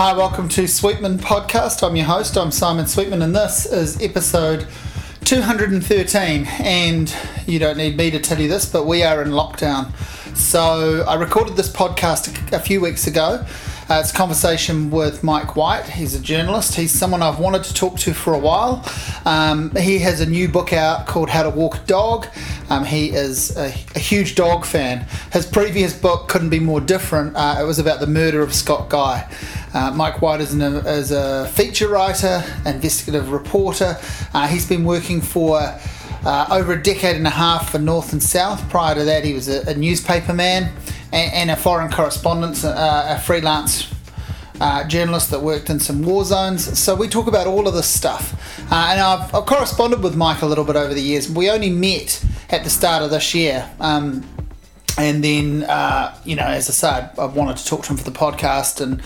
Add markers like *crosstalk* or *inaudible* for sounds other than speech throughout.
Hi, welcome to Sweetman Podcast. I'm your host, I'm Simon Sweetman, and this is episode 213. And you don't need me to tell you this, but we are in lockdown. So I recorded this podcast a few weeks ago. Uh, it's a conversation with Mike White. He's a journalist. He's someone I've wanted to talk to for a while. Um, he has a new book out called How to Walk a Dog. Um, he is a, a, huge dog fan. His previous book couldn't be more different. Uh, it was about the murder of Scott Guy. Uh, Mike White is, an, is, a feature writer, investigative reporter. Uh, he's been working for uh, over a decade and a half for North and South. Prior to that, he was a, a newspaper man and, and, a foreign correspondent, uh, a freelance uh, journalist that worked in some war zones. So we talk about all of this stuff. Uh, and I've, I've, corresponded with Mike a little bit over the years. We only met at the start of this year. Um, and then, uh, you know, as I said, I wanted to talk to him for the podcast and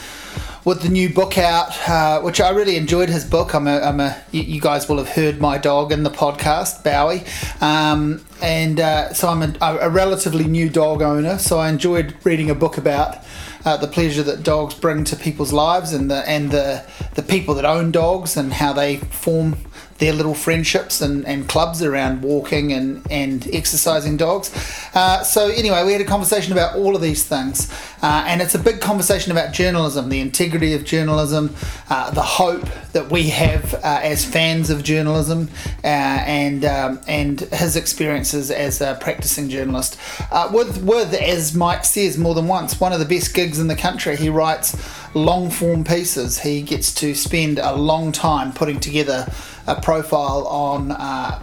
with the new book out, uh, which I really enjoyed his book. I'm a, I'm a, you guys will have heard my dog in the podcast, Bowie. Um, and uh, so I'm a, a, relatively new dog owner, so I enjoyed reading a book about uh, the pleasure that dogs bring to people's lives and the and the the people that own dogs and how they form their little friendships and, and clubs around walking and, and exercising dogs. Uh, so, anyway, we had a conversation about all of these things. Uh, and it's a big conversation about journalism, the integrity of journalism, uh, the hope that we have uh, as fans of journalism, uh, and, um, and his experiences as a practicing journalist. Uh, with, with, as Mike says more than once, one of the best gigs in the country. He writes long form pieces. He gets to spend a long time putting together a profile on uh,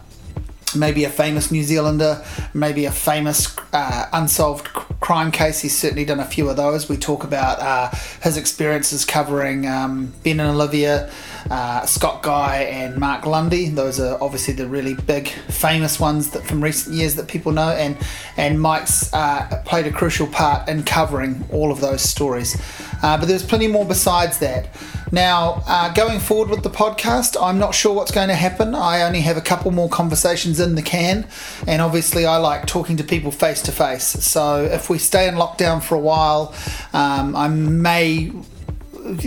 maybe a famous New Zealander, maybe a famous uh, unsolved crime case. He's certainly done a few of those. We talk about uh, his experiences covering um, Ben and Olivia, uh, Scott Guy, and Mark Lundy. Those are obviously the really big, famous ones that from recent years that people know. And and Mike's uh, played a crucial part in covering all of those stories. Uh, but there's plenty more besides that. Now, uh, going forward with the podcast, I'm not sure what's going to happen. I only have a couple more conversations in the can, and obviously, I like talking to people face to face. So, if we stay in lockdown for a while, um, I may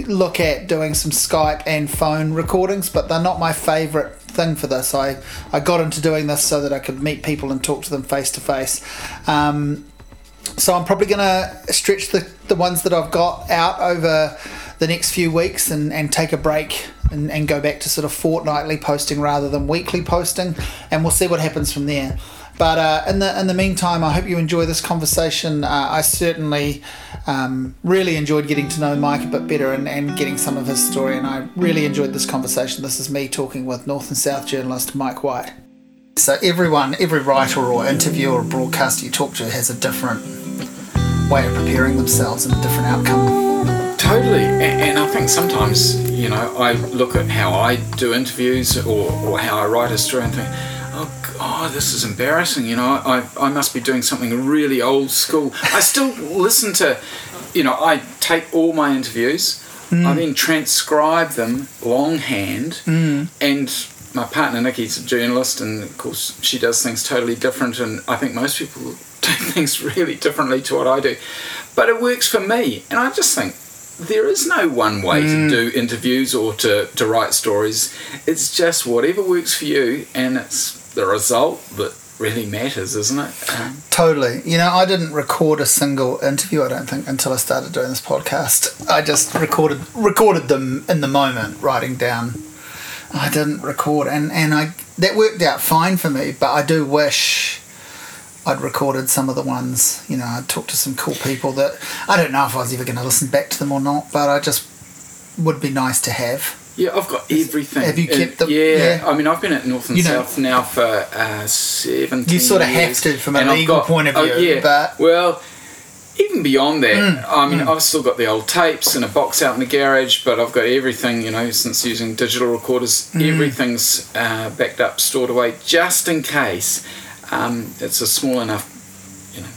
look at doing some Skype and phone recordings, but they're not my favourite thing for this. I, I got into doing this so that I could meet people and talk to them face to face. So I'm probably going to stretch the, the ones that I've got out over the next few weeks and, and take a break and, and go back to sort of fortnightly posting rather than weekly posting, and we'll see what happens from there. But uh, in the in the meantime, I hope you enjoy this conversation. Uh, I certainly um, really enjoyed getting to know Mike a bit better and, and getting some of his story, and I really enjoyed this conversation. This is me talking with North and South journalist Mike White. So everyone, every writer or interviewer or broadcaster you talk to has a different way of preparing themselves and a different outcome Totally, and, I think sometimes, you know, I look at how I do interviews or, or how I write a story and think, oh God, this is embarrassing. You know, I, I must be doing something really old school. I still listen to, you know, I take all my interviews, mm. I then transcribe them longhand, mm. and my partner Nikki's a journalist, and of course she does things totally different, and I think most people *laughs* do things really differently to what I do, but it works for me, and I just think there is no one way mm. to do interviews or to, to write stories. It's just whatever works for you, and it's the result that really matters, isn't it? Totally. You know, I didn't record a single interview. I don't think until I started doing this podcast. I just recorded recorded them in the moment, writing down. I didn't record, and and I that worked out fine for me. But I do wish I'd recorded some of the ones, you know, I'd talked to some cool people that I don't know if I was ever going to listen back to them or not, but I just would be nice to have. Yeah, I've got everything. Have you kept them? Yeah, yeah, I mean, I've been at North and you know, South now for uh, 17 You sort of years, have to from a legal got, point of oh, view. Oh, yeah, but well, even beyond that, mm, I mean, mm. I've still got the old tapes and a box out in the garage, but I've got everything, you know, since using digital recorders, mm. everything's uh, backed up, stored away, just in case um, it's a small enough you know,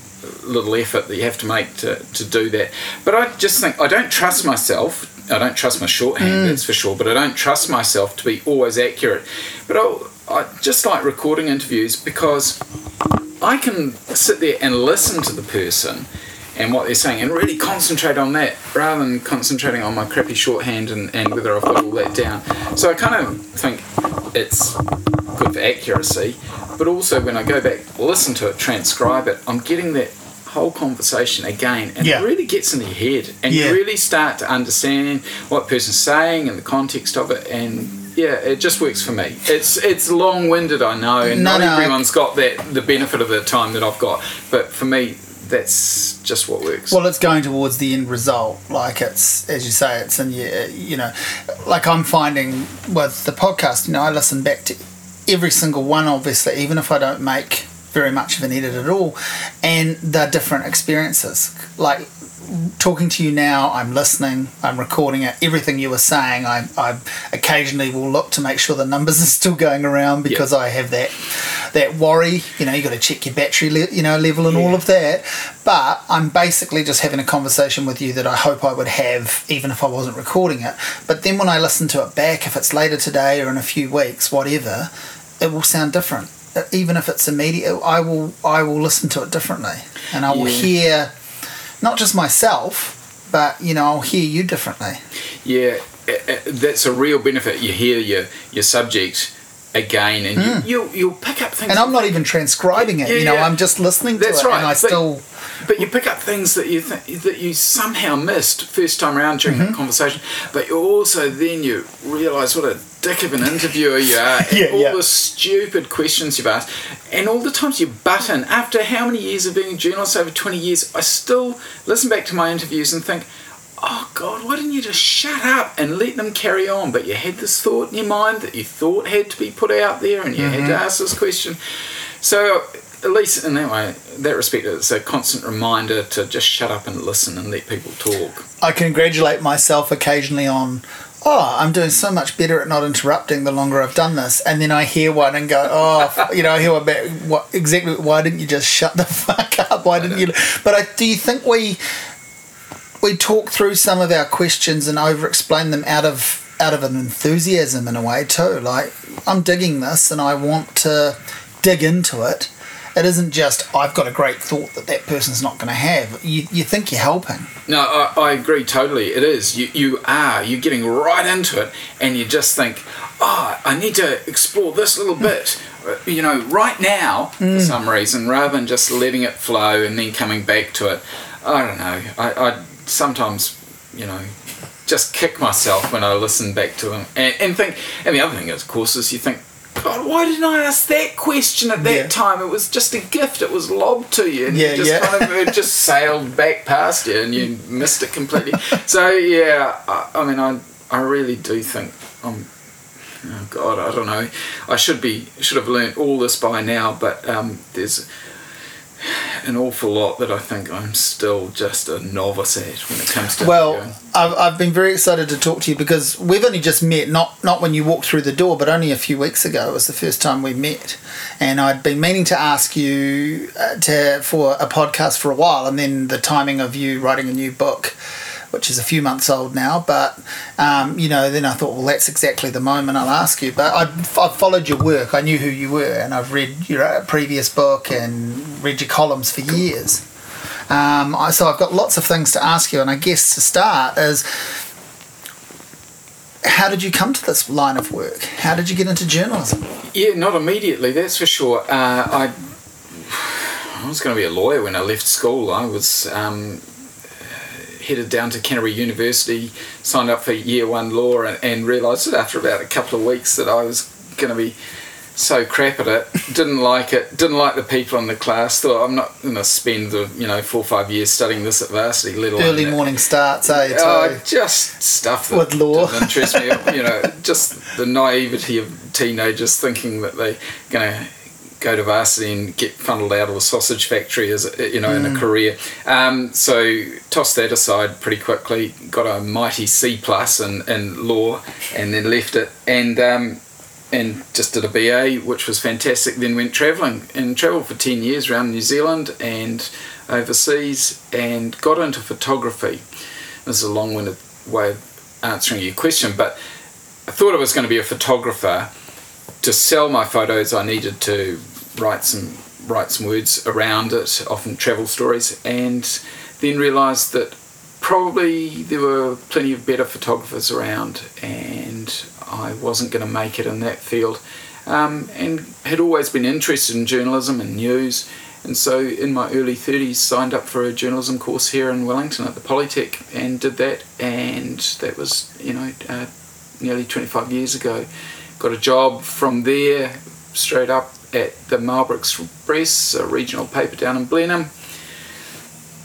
little effort that you have to make to, to do that. But I just think I don't trust myself. I don't trust my shorthand, mm. that's for sure, but I don't trust myself to be always accurate. But I'll, I just like recording interviews because I can sit there and listen to the person and what they're saying and really concentrate on that rather than concentrating on my crappy shorthand and, and whether I've got all that down. So I kind of think it's good for accuracy, but also when I go back, listen to it, transcribe it, I'm getting that whole conversation again and Yeah. it really gets in your head and Yeah. you really start to understand what person's saying and the context of it and yeah it just works for me it's it's long-winded i know and No, not no, I- everyone's got that the benefit of the time that i've got but for me that's just what works Well, it's going towards the end result. Like it's, as you say, it's in your, you know, like I'm finding with the podcast, you know, I listen back to every single one, obviously, even if I don't make very much of an edit at all, and they're different experiences. Like talking to you now, I'm listening, I'm recording it. Everything you were saying, I, I occasionally will look to make sure the numbers *laughs* are still going around because I have that that worry. You know, you got to check your battery, le- you know, level and all of that. But I'm basically just having a conversation with you that I hope I would have even if I wasn't recording it. But then when I listen to it back, if it's later today or in a few weeks, whatever, it will sound different. Even if it's immediate, I will I will listen to it differently, and I will Yeah. hear not just myself, but you know I'll hear you differently. yeah that's a real benefit you hear your your subject again and you, you'll, you'll pick up things Hmm. And I'm not even transcribing it. Yeah, you know, yeah. I'm just listening to That's it, right, and I but- still. But you pick up things that you th- that you somehow missed first time around during Mm-hmm. that conversation. But you also then you realise what a dick of an interviewer you *laughs* are. and Yeah, all yeah. the stupid questions you've asked, and all the times you butt in. After how many years of being a journalist? Over twenty years, I still listen back to my interviews and think. Oh God! Why didn't you just shut up and let them carry on? But you had this thought in your mind that you thought had to be put out there, and you had Mm-hmm. to ask this question. So at least in that way, that respect, it's a constant reminder to just shut up and listen and let people talk. I congratulate myself occasionally on, oh, I'm doing so much better at not interrupting the longer I've done this. And then I hear one and go, oh, you know, I hear one back, what, exactly, why didn't you just shut the *laughs* fuck up? Why didn't you? But I, do you think we we talk through some of our questions and over explain them out of out of an enthusiasm in a way too? Like, I'm digging this and I want to dig into it. It isn't just I've got a great thought that that person's not going to have. You, you think you're helping. No, I, I agree totally. It is. You, you are. You're getting right into it, and you just think, oh, I need to explore this little hmm. bit, uh, you know, right now for hmm. some reason, rather than just letting it flow and then coming back to it. I don't know. I, I sometimes, you know, just kick myself when I listen back to them and, and think. And the other thing, is, of course, is you think. God, why didn't I ask that question at that Yeah. time? It was just a gift. It was lobbed to you, and Yeah, you just yeah. kind of it just sailed back past you, and you *laughs* missed it completely. so yeah, I, I mean, I I really do think I'm. Oh God, I don't know. I should be should have learnt all this by now, but um, there's *laughs* an awful lot that I think I'm still just a novice at when it comes to. Well. I've, I've been very excited to talk to you because we've only just met, not not when you walked through the door, but only a few weeks ago. It was the first time we met, and I'd been meaning to ask you uh, to for a podcast for a while, and then the timing of you writing a new book. Which is a few months old now, but um, you know. Then I thought, well, that's exactly the moment I'll ask you. But I've, I've followed your work. I knew who you were, and I've read your uh, previous book and read your columns for years. Um, I- so I've got lots of things to ask you, and I guess to start is, how did you come to this line of work? How did you get into journalism? Yeah, not immediately, that's for sure. Uh, I I was going to be a lawyer when I left school. I was um, headed down to Canterbury University, signed up for year one law, and, and realised that after about a couple of weeks that I was going to be so crap at it. Didn't like it. Didn't like the people in the class. Thought I'm not going to spend the you know four or five years studying this at varsity. Let alone Early morning starts, eh? Oh, just stuff that With law. didn't interest me. You know, just the naivety of teenagers thinking that they're going to go to varsity and get funneled out of the sausage factory as a- you know in Mm. a career. Um, so tossed that aside pretty quickly. Got a mighty C plus in, in law, and then left it and. Um, and just did a BA, which was fantastic. Then went travelling and travelled for 10 years around New Zealand and overseas and got into photography. This is a long winded way of answering your question, but I thought I was going to be a photographer. To sell my photos, I needed to write some write some words around it, often travel stories, and then realised that probably there were plenty of better photographers around, and I wasn't going to make it in that field. Um, and had always been interested in journalism and news, and so in my early 30s signed up for a journalism course here in Wellington at the Polytech and did that, and that was you know uh, nearly 25 years ago. Got a job from there straight up at the Marlborough Express, a regional paper down in Blenheim.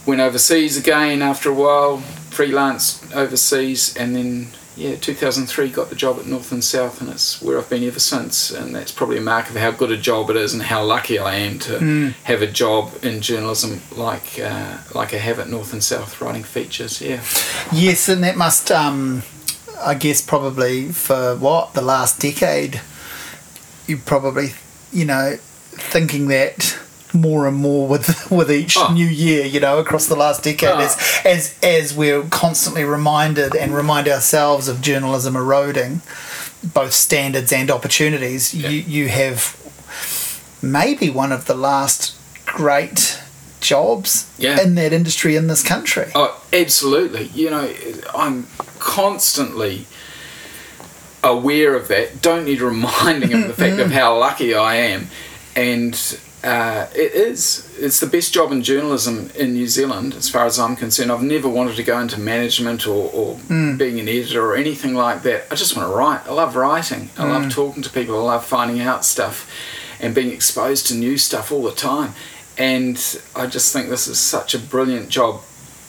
Went overseas again after a while, freelance overseas, and then yeah, 2003 got the job at North and South, and it's where I've been ever since. And that's probably a mark of how good a job it is, and how lucky I am to Mm. have a job in journalism like uh, like I have at North and South, writing features. Yeah, Yes, and that must, um, I guess, probably for what the last decade, you probably, you know, thinking that more and more with with each Oh. new year, you know, across the last decade, Oh. as as as we're constantly reminded and remind ourselves of journalism eroding, both standards and opportunities. You you have maybe one of the last great jobs Yeah. in that industry in this country. Oh, absolutely. You know, I'm constantly aware of that. Don't need reminding of the fact of mm-hmm. how lucky I am. And uh, it is. It's the best job in journalism in New Zealand, as far as I'm concerned. I've never wanted to go into management or, or mm. being an editor or anything like that. I just want to write. I love writing. I love mm. talking to people. I love finding out stuff and being exposed to new stuff all the time. And I just think this is such a brilliant job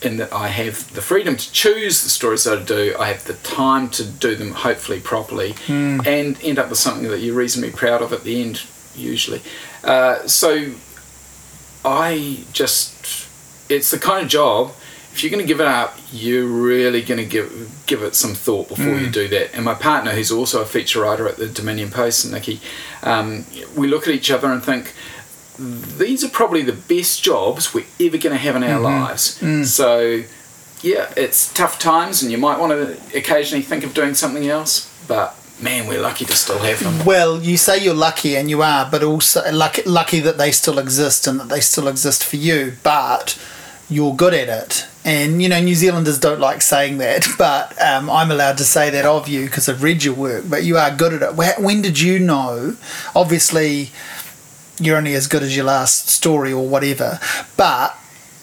in that I have the freedom to choose the stories that I do. I have the time to do them hopefully properly and end up with something that you're reasonably proud of at the end, usually. Uh, so I just, it's the kind of job, if you're going to give it up, you're really going to give, give it some thought before you do that. And my partner, who's also a feature writer at the Dominion Post, Nikki, um, we look at each other and think, these are probably the best jobs we're ever going to have in our lives. So, yeah, it's tough times, and you might want to occasionally think of doing something else, but man, we're lucky to still have them. Well, you say you're lucky, and you are, but also lucky, lucky that they still exist and that they still exist for you. But you're good at it, and you know New Zealanders don't like saying that, *laughs* but um, I'm allowed to say that of you because I've read your work. But you are good at it. When did you know? Obviously, you're only as good as your last story or whatever. But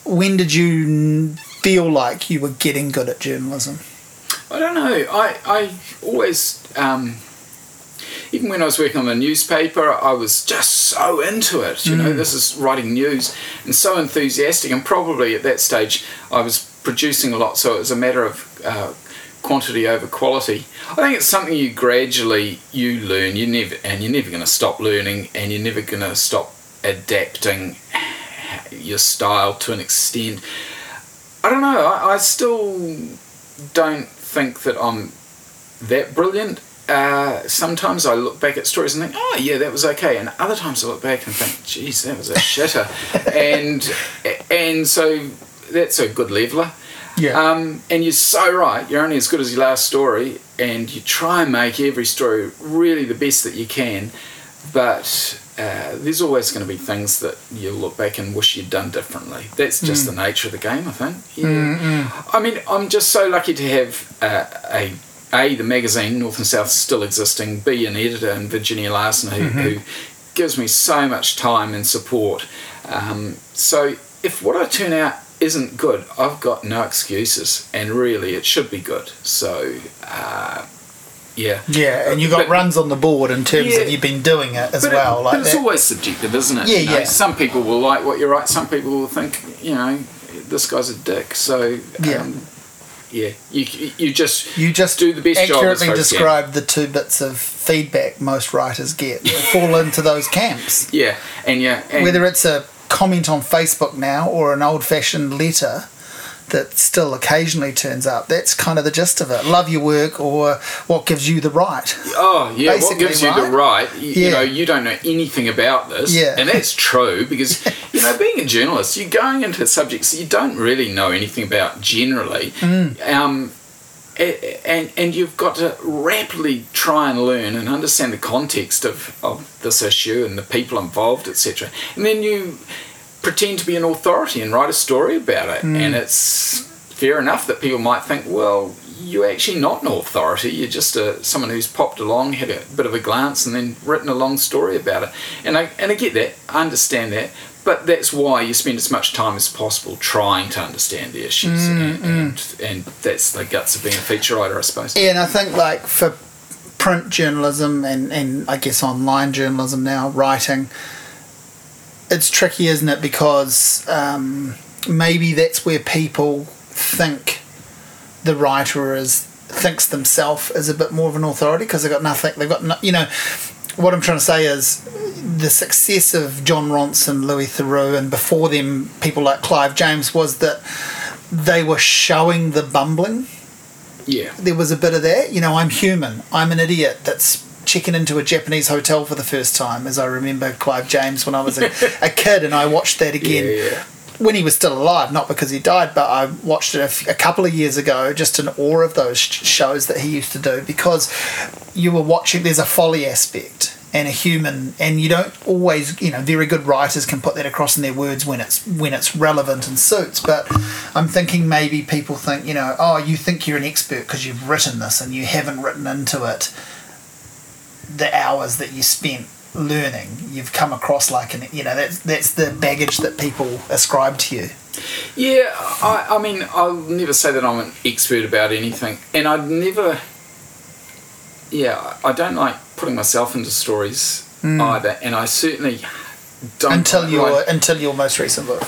when did you feel like you were getting good at journalism? I don't know. I, I always, um, even when I was working on the newspaper, I was just so into it. You know, this is writing news and so enthusiastic. And probably at that stage, I was producing a lot, so it was a matter of uh, quantity over quality. I think it's something you gradually you learn. You never and you're never going to stop learning, and you're never going to stop adapting your style to an extent. I don't know. I, I still don't think that I'm that brilliant. Uh, sometimes I look back at stories and think, oh yeah, that was okay, and other times I look back and think, geez, that was a shitter, *laughs* and and so that's a good leveler. Yeah. Um, and you're so right. You're only as good as your last story, and you try and make every story really the best that you can. But uh, there's always going to be things that you look back and wish you'd done differently. That's just the nature of the game, I think. Yeah. I mean, I'm just so lucky to have uh, a a the magazine North and South still existing. B an editor in Virginia Larson who, who gives me so much time and support. Um, so if what I turn out isn't good, I've got no excuses, and really it should be good. So uh, yeah. Yeah, and you've got But- runs on the board in terms Yeah. of you've been doing it as well. It, like but it's always subjective, isn't it? Yeah, You know, yeah. Some people will like what you write. Some people will think, you know, this guy's a dick. So Yeah. um, yeah. You you just you just do the best job accurately folks describe the two bits of feedback most writers get fall into those camps. yeah, and yeah, and Whether it's a comment on Facebook now or an old-fashioned letter that still occasionally turns up, that's kind of the gist of it. Love your work or what gives you the right. Oh yeah, what Basically, gives you the right? right? You, Yeah. you know, you don't know anything about this, Yeah. and that's true because *laughs* you know, being a journalist, you're going into subjects that you don't really know anything about generally, Mm. um, and and you've got to rapidly try and learn and understand the context of, of this issue and the people involved, etc. And then you pretend to be an authority and write a story about it. Hmm. And it's fair enough that people might think, well, you're actually not an authority. You're just a, someone who's popped along, had a bit of a glance, and then written a long story about it. And I and I get that, I understand that. But that's why you spend as much time as possible trying to understand the issues, and, and and that's the guts of being a feature writer, I suppose. Yeah, and I think like for print journalism and, and I guess online journalism now, writing, it's tricky, isn't it? Because um, maybe that's where people think the writer is thinks themselves as a bit more of an authority because they've got nothing. They've got no, you know. What I'm trying to say is the success of Jon Ronson, Louis Theroux, and before them people like Clive James was that they were showing the bumbling Yeah, there was a bit of that. You know, I'm human. I'm an idiot that's checking into a Japanese hotel for the first time, as I remember Clive James when I was a, *laughs* a kid, and I watched that again yeah, yeah. When he was still alive, not because he died, but I watched it a, f- a couple of years ago, just in awe of those sh- shows that he used to do because you were watching, there's a folly aspect and a human and you don't always you know very good writers can put that across in their words when it's when it's relevant and suits but i'm thinking maybe people think you know oh you think you're an expert because you've written this and you haven't written into it the hours that you spent learning you've come across like an you know that's that's the baggage that people ascribe to you Yeah, I, I mean, I'll never say that I'm an expert about anything, and I'd never. Yeah, I don't like putting myself into stories either, and I certainly don't. until like- your until your most recent book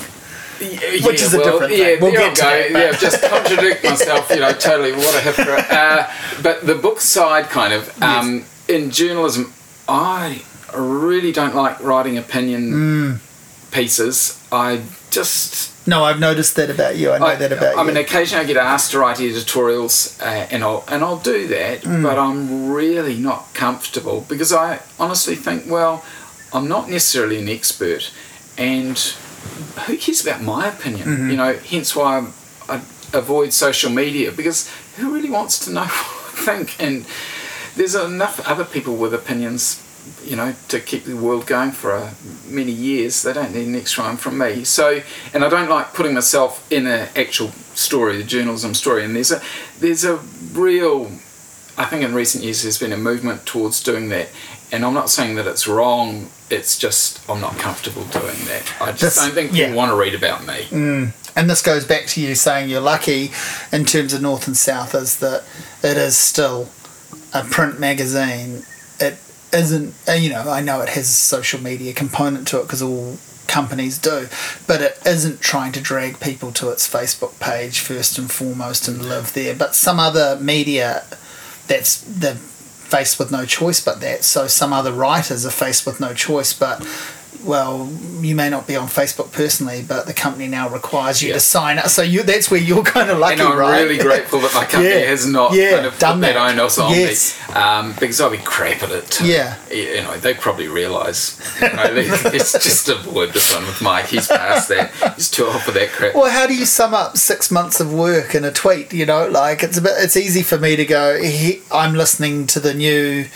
Yeah, Which is a well, different yeah, thing. We'll there get I to go. that, Yeah, just contradict *laughs* myself, you know, totally. What a hypocrite. Uh, but the book side, kind of, um, in journalism, I really don't like writing opinion Mm. pieces. I just. no i've noticed that about you i know that about I you I mean, occasionally I get asked to write editorials, uh, and I'll and I'll do that, Mm. but I'm really not comfortable because I honestly think, well, I'm not necessarily an expert, and who cares about my opinion? Mm-hmm. You know, hence why I'm, I avoid social media because who really wants to know *laughs* what I think? And there's enough other people with opinions. You know, to keep the world going for uh, many years, they don't need an extra one from me. So, and I don't like putting myself in an actual story, the journalism story. And there's a there's a real, I think in recent years there's been a movement towards doing that. And I'm not saying that it's wrong. It's just I'm not comfortable doing that. I just This- don't think people yeah. want to read about me. and this goes back to you saying you're lucky in terms of north and south is that it is still a print magazine it isn't uh, you know i know it has a social media component to it because all companies do but it isn't trying to drag people to its facebook page first and foremost and live there. But some other media that's the faced with no choice but that. So some other writers are faced with no choice but well you may not be on facebook personally but the company now requires you Yeah. to sign up so you that's where you're kind of lucky and I'm right really grateful that my company *laughs* Yeah. has not Yeah, kind of done put that, that. onus on Yes. me um, because I'd be crap at it. Yeah. you know they probably realise. You know, let's *laughs* just avoid this one with Mike. He's past that. He's too old for that crap. Well, how do you sum up six months of work in a tweet? You know, like it's a bit. It's easy for me to go. I'm listening to the new,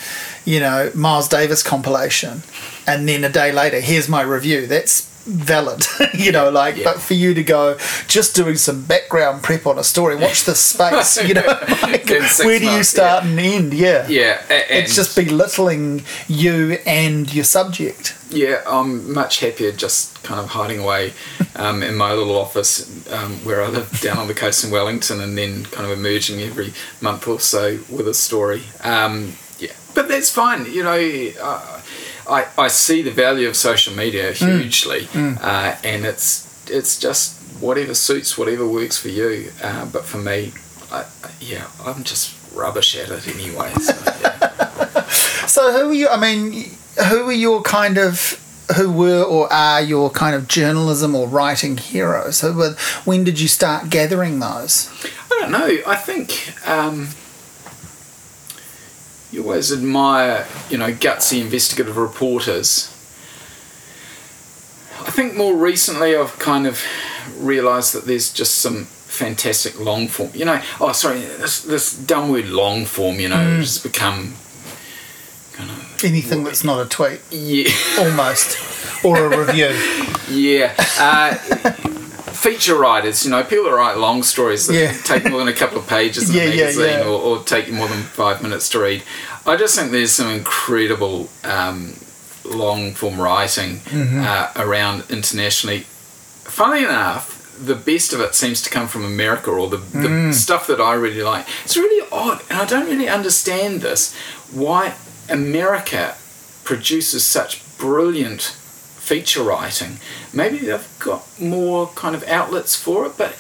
you know, Miles Davis compilation, and then a day later, here's my review. That's valid, *laughs* you know. Like, Yeah. but for you to go just doing some background prep on a story, watch the space. You know, *laughs* *laughs* like, where do you start and end? Yeah. Yeah, and It's just belittling you and your subject. Yeah, I'm much happier just kind of hiding away um, in my little office um, where I live down on the coast in Wellington and then kind of emerging every month or so with a story. Um, yeah, but that's fine. You know, uh, I, I see the value of social media hugely Uh, and it's, it's just whatever suits, whatever works for you. Uh, but for me, I, I- yeah, I'm just rubbish at it anyway. So, yeah. *laughs* So who are you? I mean, who are your kind of who were or are your kind of journalism or writing heroes? Who were, when did you start gathering those? I don't know. I think um, you always admire, you know, gutsy investigative reporters. I think more recently I've kind of realised that there's just some fantastic long form. You know, oh sorry, this this dumb word long form. You know, has become kind of Anything that's not a tweet, yeah. almost. or a review. *laughs* Yeah. Uh, feature writers, you know, people that write long stories that Yeah. take more than a couple of pages in *laughs* Yeah, a magazine yeah. Or, or take you more than five minutes to read. I just think there's some incredible um, long form writing Mm-hmm. uh, around internationally. Funnily enough, the best of it seems to come from America or the, the Mm. stuff that I really like. It's really odd, and I don't really understand this why America produces such brilliant feature writing. Maybe they've got more kind of outlets for it, but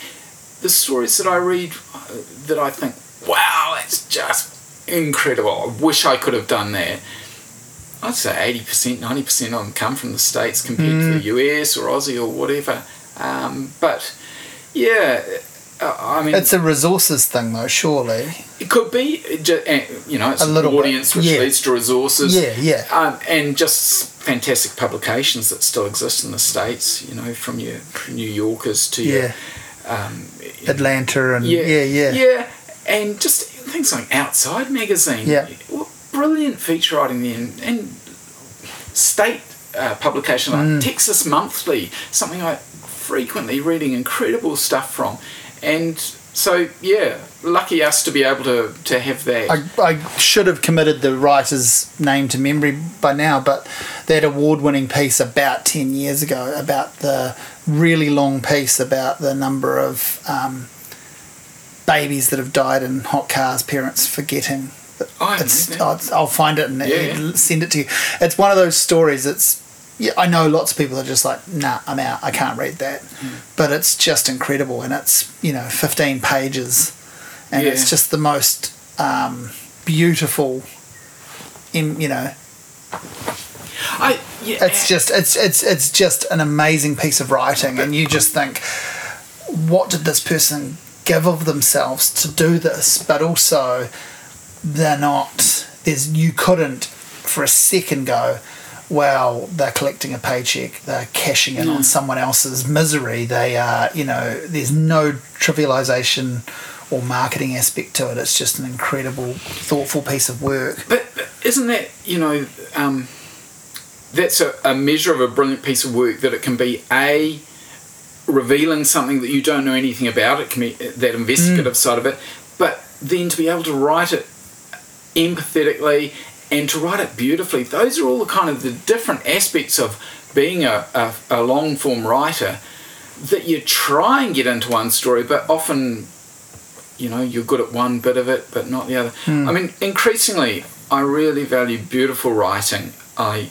the stories that I read uh, that I think, wow, that's just incredible. I wish I could have done that. I'd say 80%, 90% of them come from the States compared to the US or Aussie or whatever. Um, but yeah, uh, I mean, It's a resources thing, though, surely. it could be, uh, you know, it's A little an bit, audience which yeah. leads to resources. Yeah, yeah. Um, and just fantastic publications that still exist in the States, you know, from your New Yorkers to your. Um, Atlantic and yeah, yeah, yeah. Yeah, and just things like Outside Magazine. Yeah. Brilliant feature writing there. And, and state uh, publication like Mm. Texas Monthly, something I frequently reading incredible stuff from. And so, yeah, lucky us to be able to, to have that. I, I should have committed the writer's name to memory by now, but that award winning piece about 10 years ago about the really long piece about the number of um, babies that have died in hot cars, parents forgetting. I haven't It's, read that. I'll, I'll find it and Yeah. send it to you. It's one of those stories. It's yeah, I know lots of people are just like, nah, I'm out. I can't read that. Hmm. But it's just incredible, and it's you know 15 pages, and Yeah. it's just the most um, beautiful. In you know, I, yeah, it's just it's it's it's just an amazing piece of writing, and you just think, what did this person give of themselves to do this? But also, they're not. There's you couldn't for a second go. Well, they're collecting a paycheck. They're cashing in on someone else's misery. They are, you know, there's no trivialization or marketing aspect to it. It's just an incredible, thoughtful piece of work. But but isn't that you know um, that's a, a measure of a brilliant piece of work that it can be a revealing something that you don't know anything about. It can be that investigative Mm. side of it, but then to be able to write it empathetically and to write it beautifully. Those are all the kind of the different aspects of being a, a, a long form writer that you try and get into one story, but often you know you're good at one bit of it but not the other. Hmm. I mean increasingly i really value beautiful writing. I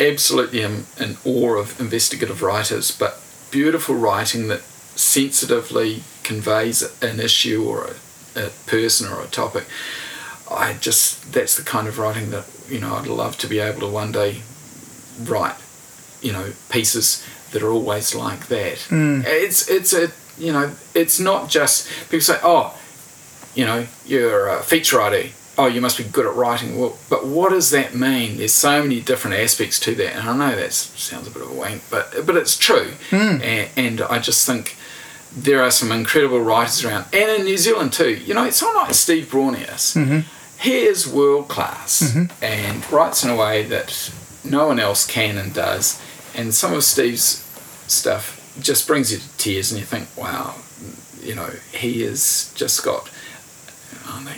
absolutely am in awe of investigative writers but beautiful writing that sensitively conveys an issue or a, a person or a topic i just that's the kind of writing that you know i'd love to be able to one day write you know pieces that are always like that. Mm. It's it's a you know it's not just people say oh you know you're a feature writer. Oh you must be good at writing. Well but what does that mean? There's so many different aspects to that and i know that sounds a bit of a wank but but it's true. Mm. And, and i just think there are some incredible writers around and in new zealand too. You know someone like steve Braunias mm-hmm. He is world class and writes in a way that no one else can and does and some of steve's stuff just brings you to tears and you think wow you know he has just got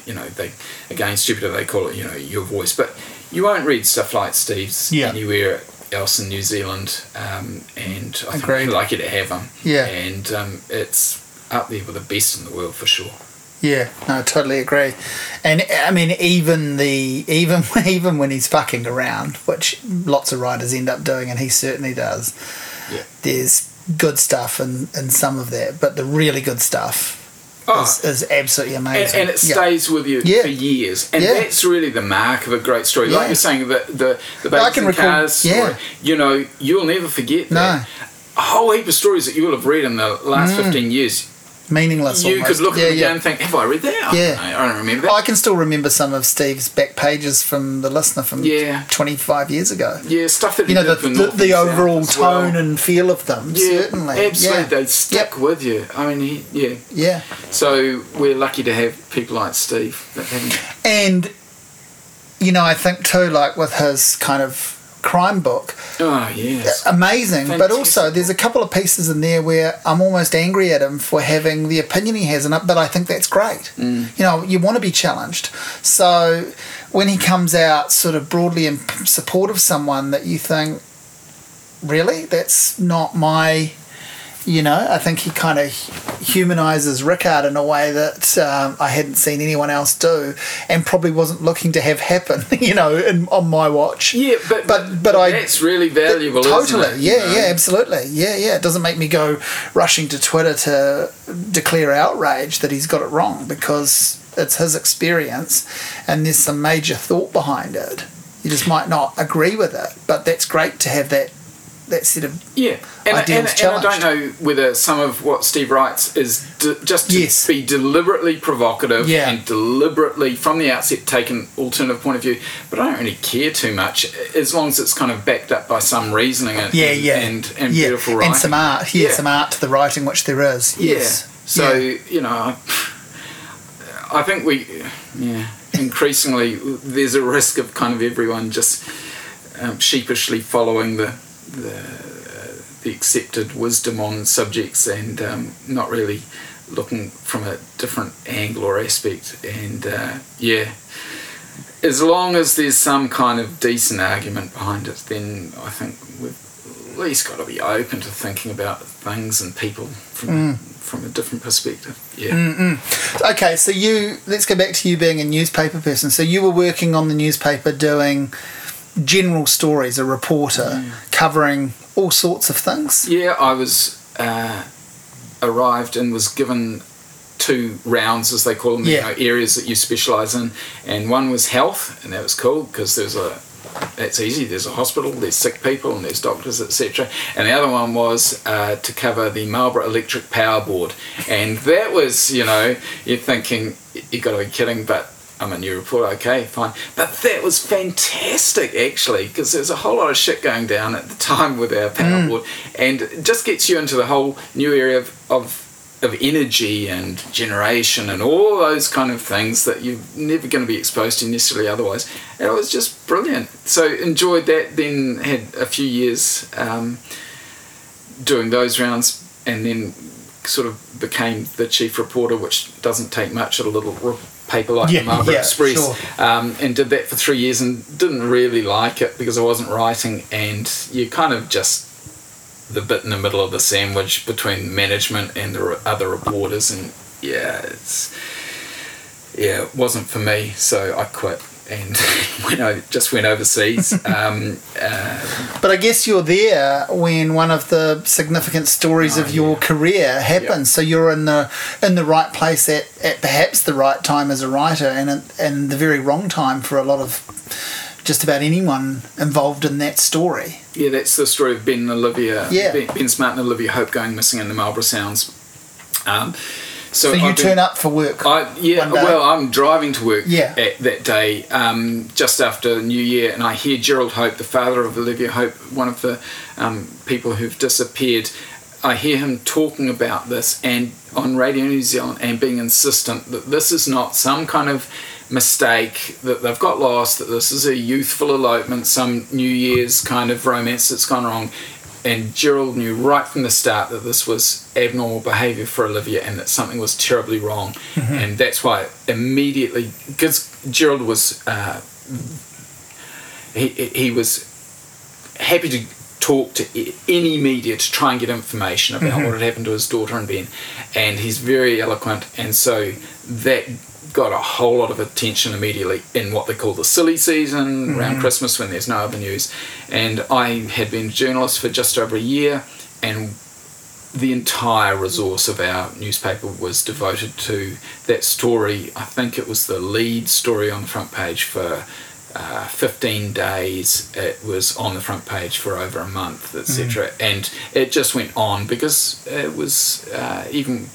you know they again stupid they call it you know your voice but you won't read stuff like steve's Yeah. anywhere else in new zealand um, and i think Agreed. we're lucky to have him Yeah. and um, it's up there with the best in the world for sure Yeah, no, I totally agree. And I mean, even the even *laughs* even when he's fucking around, which lots of writers end up doing, and he certainly does. Yeah. There's good stuff and and some of that, but the really good stuff Oh. is, is absolutely amazing. and it Yeah. stays with you Yeah. for years, and Yeah. that's really the mark of a great story. Yeah. Like you're saying, the the the I babies can and recall- cars story. yeah. You know, you'll never forget No. that. A whole heap of stories that you will have read in the last Mm. fifteen years. Meaningless. you almost. could look yeah, at them yeah. again and think, "Have I read that? I Yeah. don't, know. I don't remember that." I can still remember some of Steve's back pages from the listener from Yeah. 25 years ago. yeah, stuff that You know, the, the, the overall well. tone and feel of them, yeah, certainly. absolutely, Yeah. they stick with you. I mean, he, yeah. yeah. So we're lucky to have people like Steve that haven't. And, you know, I think too, like with his kind of crime book. Oh yes. Amazing, but also there's a couple of pieces in there where I'm almost angry at him for having the opinion he has, and but I think that's great. Mm. You know, you want to be challenged. So when he comes out sort of broadly in support of someone that you think, really, that's not my. You know, I think he kind of humanizes Rickard in a way that um, I hadn't seen anyone else do, and probably wasn't looking to have happen. *laughs* You know, in, on my watch. Yeah, but But- but I- that's really valuable. Totally. isn't it? Yeah, You know? yeah, absolutely. Yeah, yeah. It doesn't make me go rushing to Twitter to declare outrage that he's got it wrong because it's his experience and there's some major thought behind it. You just might not agree with it, but that's great to have that that set of Yeah, and, Ideals and, and I don't know whether some of what Steve writes is de- just to Yes. be deliberately provocative Yeah. and deliberately from the outset take an alternative point of view. But I don't really care too much as long as it's kind of backed up by some reasoning and yeah, yeah, and, and yeah. beautiful writing. and some art. Yeah, Yeah. some art to the writing, which there is. Yes. So you know, I, I think we, yeah, increasingly there's a risk of kind of everyone just um, sheepishly following the the, the accepted wisdom on subjects and um, not really looking from a different angle or aspect. And uh, yeah, as long as there's some kind of decent argument behind it, then I think we've at least got to be open to thinking about things and people from from a different perspective. Yeah. Okay, so you let's go back to you being a newspaper person. So you were working on the newspaper doing general stories, a reporter covering all sorts of things. Yeah, I was uh, arrived and was given two rounds, as they call them, Yeah. you know, areas that you specialise in, and one was health, and that was cool because there's a that's easy. There's a hospital, there's sick people, and there's doctors, etc. And the other one was uh, to cover the Marlborough Electric Power Board, and that was, you know, you're thinking you've got to be kidding, but I'm a new reporter, okay, fine. But that was fantastic, actually, because there's a whole lot of shit going down at the time with our power board, and it just gets you into the whole new area of, of of energy and generation and all those kind of things that you're never going to be exposed to necessarily otherwise. And it was just brilliant. So enjoyed that. Then had a few years um, doing those rounds, and then sort of became the chief reporter, which doesn't take much at a little paper like Yeah, the Marlborough yeah, Express. sure. Um, and did that for three years and didn't really like it because I wasn't writing, and you kind of just the bit in the middle of the sandwich between management and the other reporters, and yeah, it's yeah, it wasn't for me, so I quit and *laughs* went o- just went overseas. *laughs* um, uh, But I guess you're there when one of the significant stories Oh, of your yeah. career happens. So you're in the in the right place at, at perhaps the right time as a writer, and and the very wrong time for a lot of just about anyone involved in that story. yeah, that's the story of Ben and Olivia. Yeah. Ben, ben Smart and Olivia Hope going missing in the Marlborough Sounds. Um, so So you been- turn up for work. I, yeah, well, I'm driving to work Yeah. at that day, um, just after New Year, and I hear Gerald Hope, the father of Olivia Hope, one of the um, people who've disappeared. I hear him talking about this and on Radio New Zealand and being insistent that this is not some kind of mistake that they've got lost, that this is a youthful elopement, some New Year's kind of romance that's gone wrong. And Gerald knew right from the start that this was abnormal behaviour for Olivia and that something was terribly wrong. And that's why immediately, because Gerald was, uh, he, he was happy to talk to any media to try and get information about what had happened to his daughter and Ben. And he's very eloquent. And so that got a whole lot of attention immediately in what they call the silly season around Christmas when there's no other news. And I had been a journalist for just over a year and the entire resource of our newspaper was devoted to that story. I think it was the lead story on the front page for uh, 15 days. It was on the front page for over a month, etc. And it just went on because it was uh, even,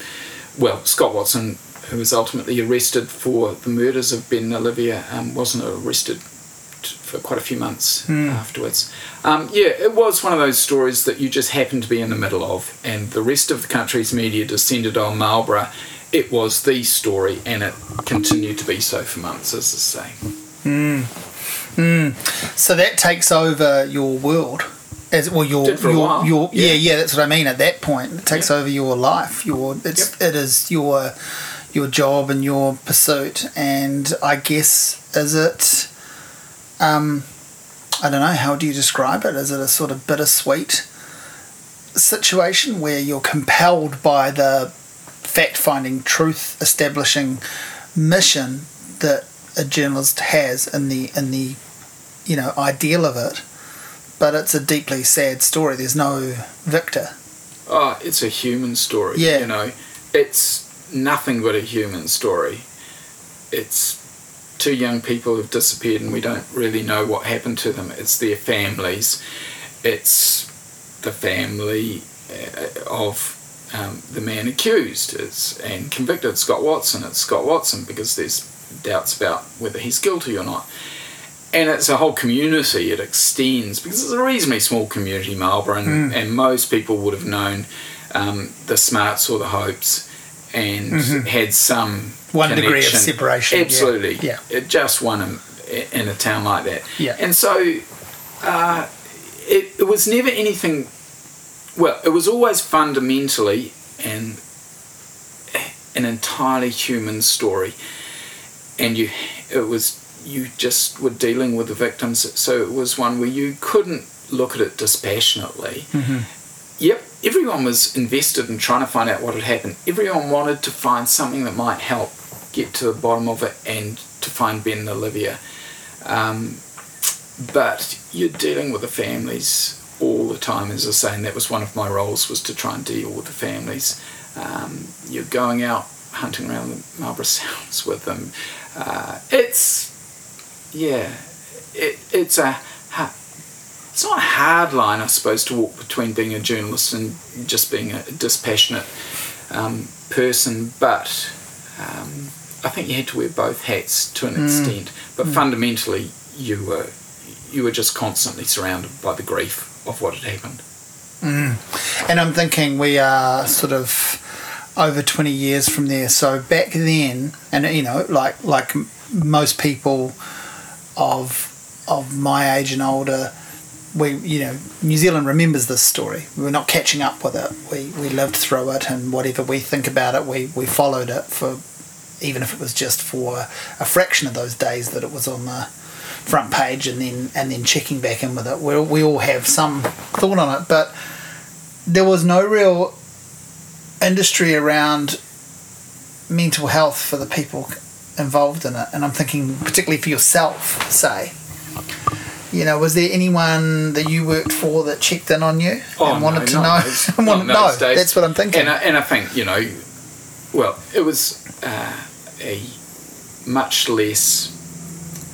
well, Scott Watson, who was ultimately arrested for the murders of Ben and Olivia, um, wasn't arrested t- for quite a few months afterwards. Um, yeah, it was one of those stories that you just happened to be in the middle of, and the rest of the country's media descended on Marlborough. It was the story, and it continued to be so for months, as I say. So that takes over your world. As, well, your Did for a your, your yeah. yeah. yeah that's what I mean. At that point, it takes Yeah. over your life. Your it's it is your your job and your pursuit. And I guess is it, um, I don't know. How do you describe it? Is it a sort of bittersweet situation where you're compelled by the fact-finding, truth-establishing mission that a journalist has in the in the you know ideal of it, but it's a deeply sad story. There's no victor. Oh, it's a human story. Yeah. You know, it's nothing but a human story. It's two young people who've disappeared and we don't really know what happened to them. It's their families. It's the family uh, of um, the man accused it's, and convicted, Scott Watson. It's Scott Watson because there's doubts about whether he's guilty or not. And it's a whole community, it extends because it's a reasonably small community, Marlborough, and, and most people would have known um, the Smarts or the Hopes and mm-hmm. had some One degree of separation. Absolutely, Yeah. It just one in, in a town like that. Yeah. And so uh, it, it was never anything. Well, it was always fundamentally and an entirely human story, and you it was you just were dealing with the victims. So it was one where you couldn't look at it dispassionately. Mm-hmm. Yep, everyone was invested in trying to find out what had happened. Everyone wanted to find something that might help get to the bottom of it and to find Ben and Olivia. Um, but you're dealing with the families all the time, as I was saying. That was one of my roles was to try and deal with the families. Um, you're going out hunting around the Marlborough *laughs* Sounds with them. Uh, it's yeah, it, it's a it's not a hard line, I suppose, to walk between being a journalist and just being a dispassionate um, person, but um, I think you had to wear both hats to an extent. But fundamentally, you were you were just constantly surrounded by the grief of what had happened. And I'm thinking we are sort of over 20 years from there. So back then, and you know, like like most people of of my age and older, we you know, New Zealand remembers this story. We're not catching up with it. We we lived through it, and whatever we think about it, we we followed it for even if it was just for a fraction of those days that it was on the front page and then and then checking back in with it. We we all have some thought on it, but there was no real industry around mental health for the people involved in it. And I'm thinking, particularly for yourself, say, you know, was there anyone that you worked for that checked in on you and wanted to know? those- *laughs* wanted- no, days. that's what I'm thinking. And I, and I think you know, well, it was uh, a much less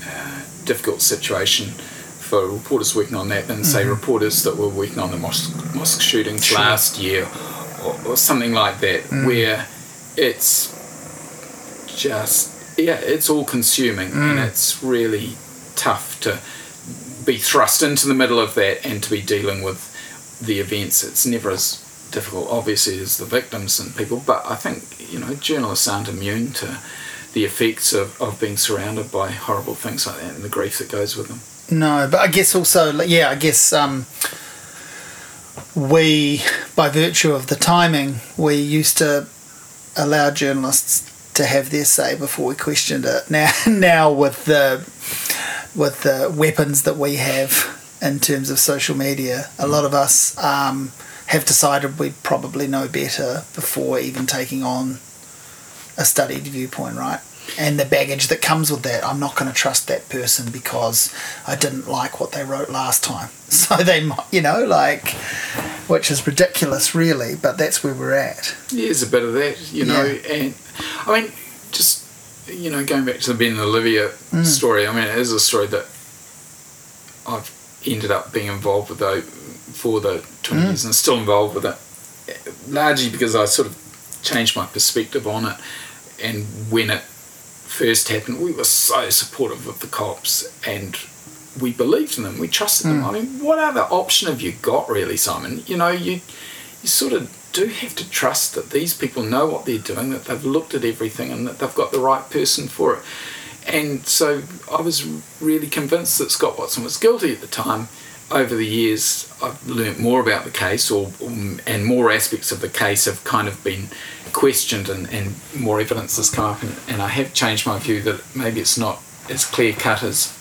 uh, difficult situation for reporters working on that than say reporters that were working on the mosque, mosque shootings Mm-hmm. Sure. last year or, or something like that, Mm. where it's just yeah, it's all consuming Mm. and it's really tough to be thrust into the middle of that and to be dealing with the events. It's never as difficult, obviously, as the victims and people, but I think, you know, journalists aren't immune to the effects of, of being surrounded by horrible things like that and the grief that goes with them. No, but I guess also, yeah, I guess um, we, by virtue of the timing, we used to allow journalists to have their say before we questioned it. *laughs* Now, now with the with the weapons that we have in terms of social media, a lot of us um, have decided we probably know better before even taking on a studied viewpoint, right? And the baggage that comes with that, I'm not going to trust that person because I didn't like what they wrote last time. *laughs* So they might, you know, like, which is ridiculous, really, but that's where we're at. Yeah, There's a bit of that, you know, Yeah. and I mean, just you know, going back to the Ben and Olivia mm. story. I mean, it is a story that I've ended up being involved with though for the twenty mm. years and still involved with it, largely because I sort of changed my perspective on it, and when it first happened, we were so supportive of the cops and. We believed in them. We trusted them. Mm. I mean, what other option have you got, really, Simon? You know, you you sort of do have to trust that these people know what they're doing, that they've looked at everything, and that they've got the right person for it. and so I was really convinced that Scott Watson was guilty at the time. Over the years, I've learnt more about the case, or and more aspects of the case have kind of been questioned, and, and more evidence has come up, and, and I have changed my view that maybe it's not as clear cut as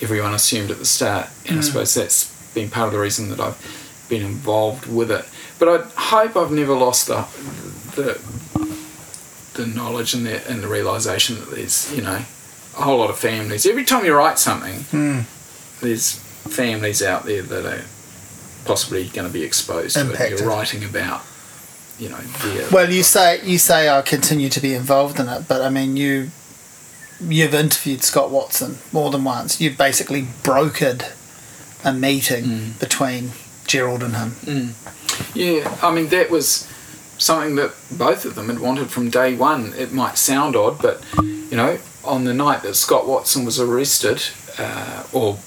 everyone assumed at the start, and mm. I suppose that's been part of the reason that I've been involved with it. But I hope I've never lost the the the knowledge and the and the realization that there's you know a whole lot of families. Every time you write something, mm. there's families out there that are possibly going to be exposed Impacted. to it. You're writing about, you know, their well, you say you say I continue to be involved in it, but I mean you you've interviewed Scott Watson more than once. You've basically brokered a meeting mm. between Gerald and him. Mm. Yeah, I mean that was something that both of them had wanted from day one. It might sound odd, but you know, on the night that Scott Watson was arrested, uh, or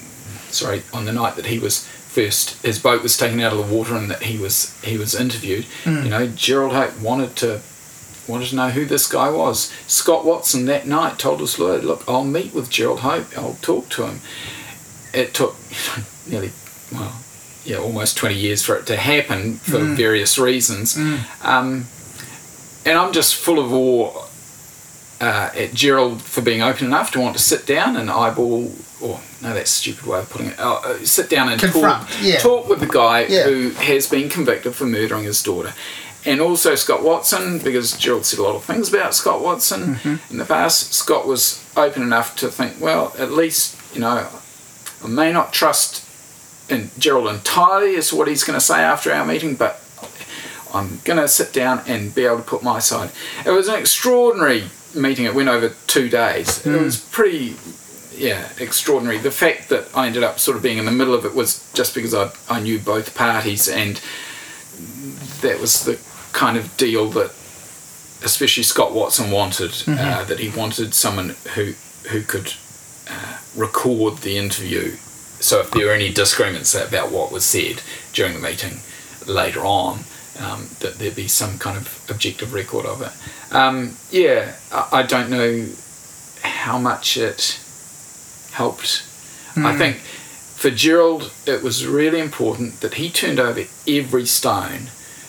sorry, on the night that he was first, his boat was taken out of the water and that he was he was interviewed. Mm. You know, Gerald Hope wanted to wanted to know who this guy was. Scott Watson that night told his lawyer, "Look, I'll meet with Gerald Hope. I'll talk to him." It took *laughs* nearly well, yeah, almost twenty years for it to happen for mm. various reasons. Mm. Um, and I'm just full of awe uh, at Gerald for being open enough to want to sit down and eyeball, or no, that's a stupid way of putting it. Uh, uh, sit down and Confront, talk, yeah. talk with the guy yeah. who has been convicted for murdering his daughter. And also Scott Watson, because Gerald said a lot of things about Scott Watson mm-hmm. in the past. Scott was open enough to think, well, at least, you know, I may not trust in Gerald entirely to what he's going to say after our meeting, but I'm going to sit down and be able to put my side. It was an extraordinary meeting, it went over two days. Mm. It hmm. was pretty, yeah, extraordinary. The fact that I ended up sort of being in the middle of it was just because I, I knew both parties, and that was the kind of deal that, especially Scott Watson wanted. Mm-hmm. Uh, that he wanted someone who who could uh, record the interview. So if there were any disagreements about what was said during the meeting later on, um, that there be some kind of objective record of it. Um, yeah, I, I, don't know how much it helped. Mm. I hmm. think for Gerald, it was really important that he turned over every stone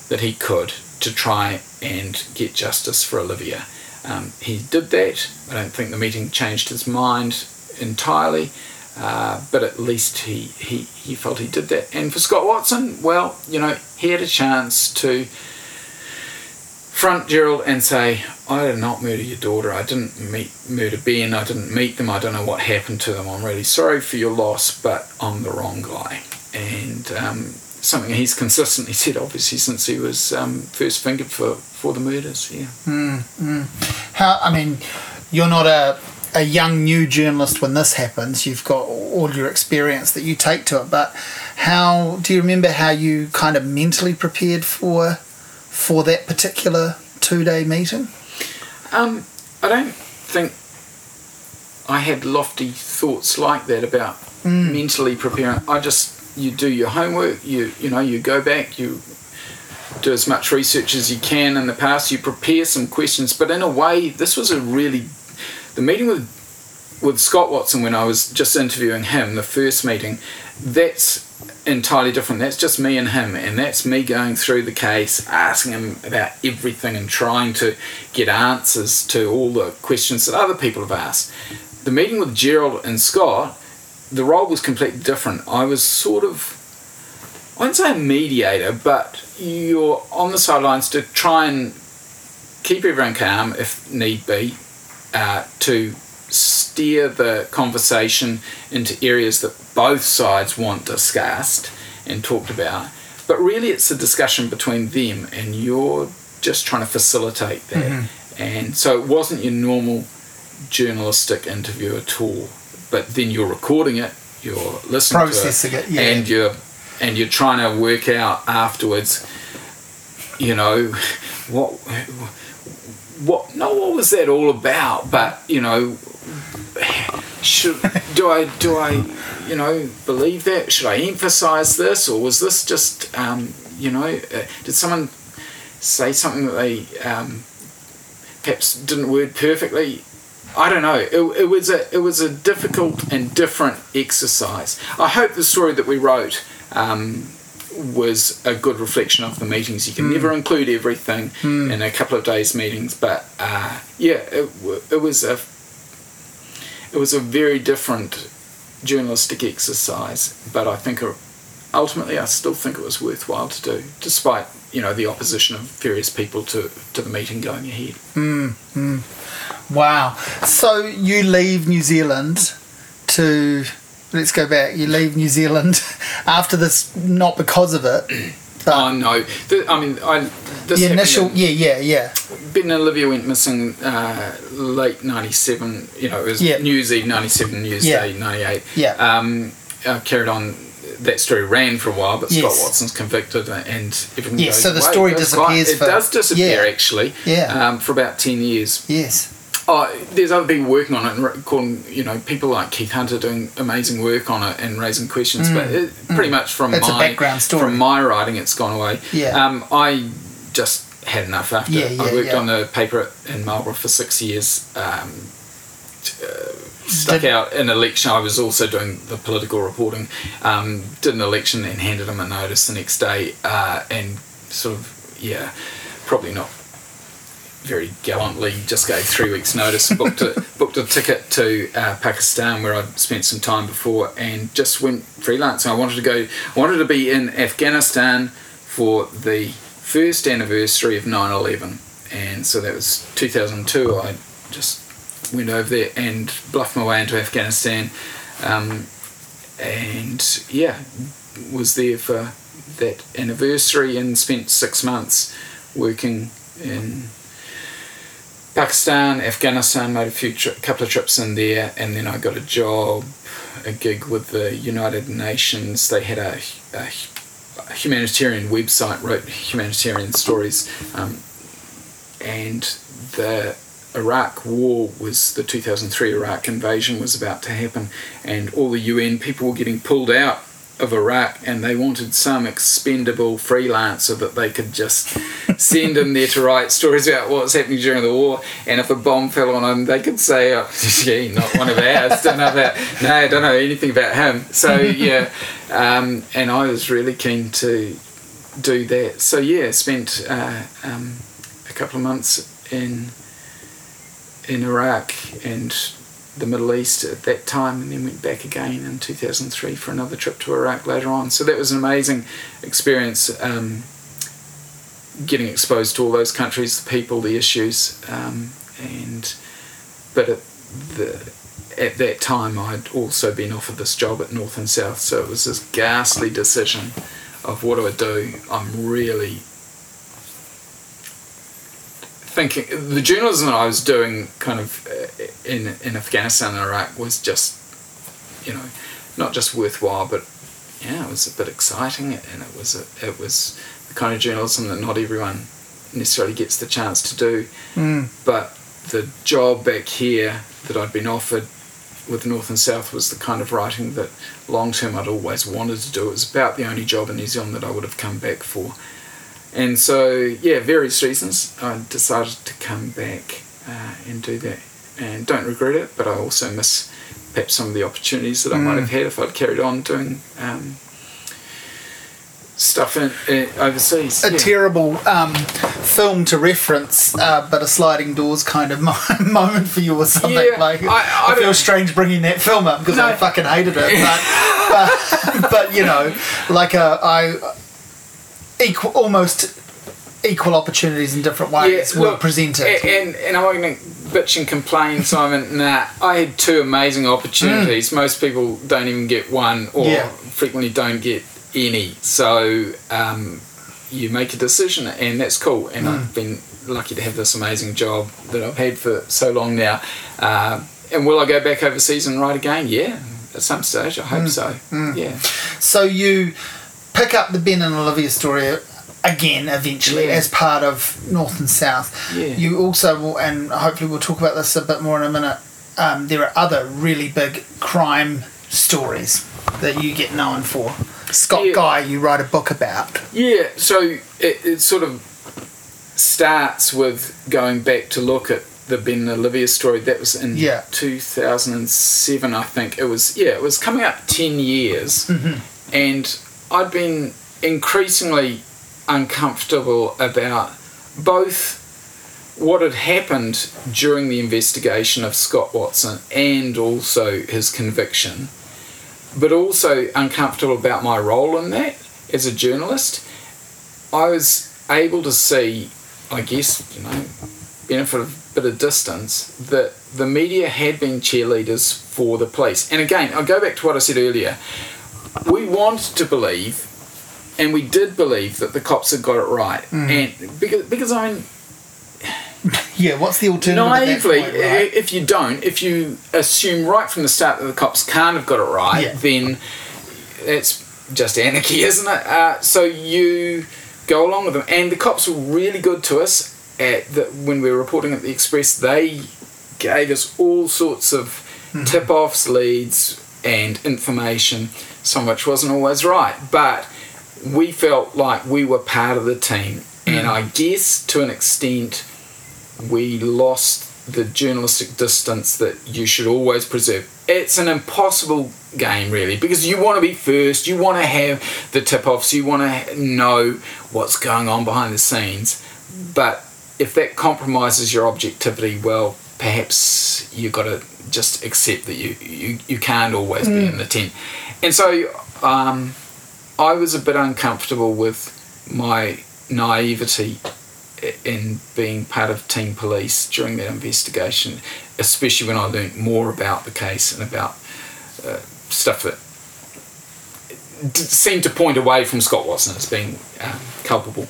that he could to try and get justice for Olivia. Um, he did that. I don't think the meeting changed his mind entirely. Uh, but at least he, he, he felt he did that. And for Scott Watson, well, you know, he had a chance to front Gerald and say, I did not murder your daughter. I didn't meet murder Ben. I didn't meet them. I don't know what happened to them. I'm really sorry for your loss, but I'm the wrong guy. And um, something he's consistently said, obviously, since he was um, first fingered for, for the murders. Yeah. Mm, mm. How? I mean, you're not a a young new journalist when this happens you've got all your experience that you take to it but how do you remember how you kind of mentally prepared for for that particular two day meeting? Um, i don't think i had lofty thoughts like that about mm. mentally preparing. I just you do your homework you you know you go back you do as much research as you can in the past you prepare some questions. But in a way this was a really the meeting with with Scott Watson when I was just interviewing him, the first meeting, that's entirely different. That's just me and him, and that's me going through the case, asking him about everything, and trying to get answers to all the questions that other people have asked. The meeting with Gerald and Scott, the role was completely different. I was sort of, I wouldn't say a mediator, but you're on the sidelines to try and keep everyone calm if need be, uh, to steer the conversation into areas that both sides want discussed and talked about. But really, it's a discussion between them, and you're just trying to facilitate that. Mm-hmm. And so it wasn't your normal journalistic interview at all. But then you're recording it, you're listening Processing to it, it yeah. and you're and you're trying to work out afterwards. You know *laughs* what what no what was that all about but you know should do I do I you know believe that should I emphasize this or was this just um, you know uh, did someone say something that they um, perhaps didn't word perfectly I don't know. It, it was a it was a difficult and different exercise. I hope the story that we wrote um, was a good reflection of the meetings. You can hmm. never include everything hmm. in a couple of days meetings, but uh, yeah, it, it was a it was a very different journalistic exercise. But I think ultimately, I still think it was worthwhile to do, despite you know the opposition of various people to to the meeting going ahead. Hmm, wow. So you leave New Zealand to let's go back. You leave New Zealand *laughs* after this, not because of it. *clears throat* Oh no! The, I mean, I this the initial, in- yeah, yeah, yeah, Ben and Olivia went missing uh, late '97. You know, it was Yeah. New Year's Eve '97, New Year's Yeah. Day '98. Yeah. Um, uh, carried on. That story ran for a while, but Scott Watson's convicted, and everything Yes, goes so the story disappears quiet. It does disappear yeah. actually. Yeah. Um, for about ten years. yes, Oh, there's other people working on it and calling, you know, people like Keith Hunter doing amazing work on it and raising questions. But it, pretty much from Mm. It's my background story. from my writing, it's gone away. Yeah. Um, I just had enough after. Yeah, yeah, I worked yeah. on the paper in Marlborough for six years. Um, uh, stuck Did- out an election. I was also doing the political reporting. Um, did an election and handed him a notice the next day, uh, and sort of yeah, probably not very gallantly just gave three weeks' notice, booked a, *laughs* booked a ticket to uh, Pakistan where I'd spent some time before, and just went freelance. I wanted to go. I wanted to be in Afghanistan for the first anniversary of 9/11, and so that was 2002. I just went over there and bluffed my way into Afghanistan, um, and yeah, was there for that anniversary and spent six months working in Pakistan, Afghanistan, made a few tri- couple of trips in there, and then I got a job, a gig with the United Nations. They had a, a, humanitarian website, wrote humanitarian stories, um, and the Iraq War was the 2003 Iraq invasion was about to happen, and all the UN people were getting pulled out of Iraq, and they wanted some expendable freelancer that they could just send them there to write stories about what's happening during the war. And if a bomb fell on them, they could say, oh, *laughs* "Yeah, not one of ours. Don't know about. No, I don't know anything about him." So yeah, um, and I was really keen to do that. So yeah, spent uh, um, a couple of months in in Iraq and the Middle East at that time, and then went back again in 2003 for another trip to Iraq later on. So that was an amazing experience. Um, getting exposed to all those countries, the people, the issues, um, and but at the at that time I'd also been offered this job at North and South, so it was this ghastly decision of what do I do. I'm really thinking the journalism that I was doing kind of uh, in in Afghanistan and Iraq was just you know not just worthwhile but yeah it was a bit exciting and it was a, it was the kind of journalism that not everyone necessarily gets the chance to do Mm. but the job back here that I'd been offered with North and South was the kind of writing that long term I'd always wanted to do. It was about the only job in New Zealand that I would have come back for. And so, yeah, various reasons, I decided to come back uh, and do that. And don't regret it, but I also miss perhaps some of the opportunities that I might have had if I'd carried on doing um, stuff in, uh, overseas. a yeah. terrible um, film to reference, uh, but a sliding doors kind of *laughs* moment for you or something. Yeah, like I- I I, feel strange bringing that film up because I fucking hated it. *laughs* But, but, but you know, like a, I equal almost equal opportunities in different ways were look, presented. And, and I'm not going to bitch and complain, Simon. *laughs* nah, I had two amazing opportunities. Most people don't even get one, or Mm. Yeah. frequently don't get any. So um, you make a decision, and that's cool. And Mm. I've been lucky to have this amazing job that I've had for so long now. Uh, and will I go back overseas and write again? Yeah, at some stage. I hope Mm. so. Yeah. So you pick up the Ben and Olivia story again eventually Yeah. as part of North and South. Yeah. You also will, and hopefully we'll talk about this a bit more in a minute. Um, there are other really big crime stories that you get known for. Scott Yeah. Guy, you write a book about. Yeah, so it, it sort of starts with going back to look at the Ben and Olivia story. That was in Yeah. 2007, I think. It was yeah, it was coming up 10 years, and I'd been increasingly uncomfortable about both what had happened during the investigation of Scott Watson and also his conviction, but also uncomfortable about my role in that as a journalist. I was able to see, I guess, you know, benefit of a bit of distance, that the media had been cheerleaders for the police. And again, I'll go back to what I said earlier. We want to believe, and we did believe that the cops had got it right. And because, because I mean, *laughs* Yeah, what's the alternative? naively, point, right? if you don't, if you assume right from the start that the cops can't have got it right, Yeah. then it's just anarchy, *laughs* isn't it? Uh, so you go along with them, and the cops were really good to us at the, when we were reporting at the Express. They gave us all sorts of Hmm. tip-offs, leads, and information, some of which wasn't always right, but we felt like we were part of the team, and Hmm. I guess to an extent we lost the journalistic distance that you should always preserve. It's an impossible game, really, because you want to be first, you want to have the tip offs, you want to know what's going on behind the scenes. But if that compromises your objectivity, well, perhaps you've got to just accept that you, you, you can't always be in the tent. And so um, I was a bit uncomfortable with my naivety in being part of team police during that investigation, especially when I learnt more about the case and about uh, stuff that seemed to point away from Scott Watson as being um, culpable.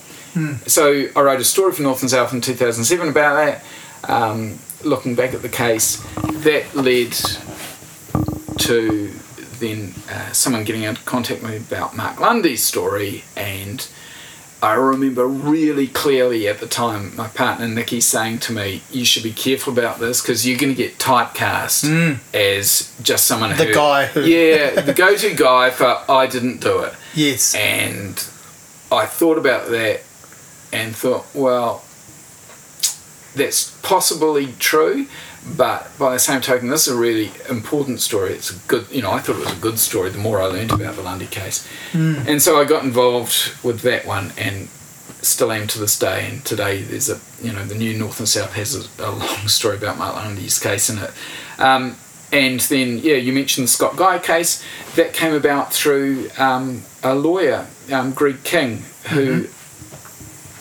So I wrote a story for North and South in 2007 about that, um, looking back at the case. That led to then uh, someone getting in contact with me about Mark Lundy's story and I remember really clearly at the time my partner Nikki saying to me, "You should be careful about this because you're going to get typecast as just someone The who, guy who- yeah, the go-to guy for I didn't do it." yes. And I thought about that and thought, well, that's possibly true, but by the same token, this is a really important story. It's a good, you know, I thought it was a good story the more I learned about the Lundy case. And so I got involved with that one and still am to this day. And today there's a, you know, the new North and South has a, a long *laughs* story about Mark Lundy's case in it. Um, and then, yeah, you mentioned the Scott Guy case. That came about through um, a lawyer, um, Greg King, who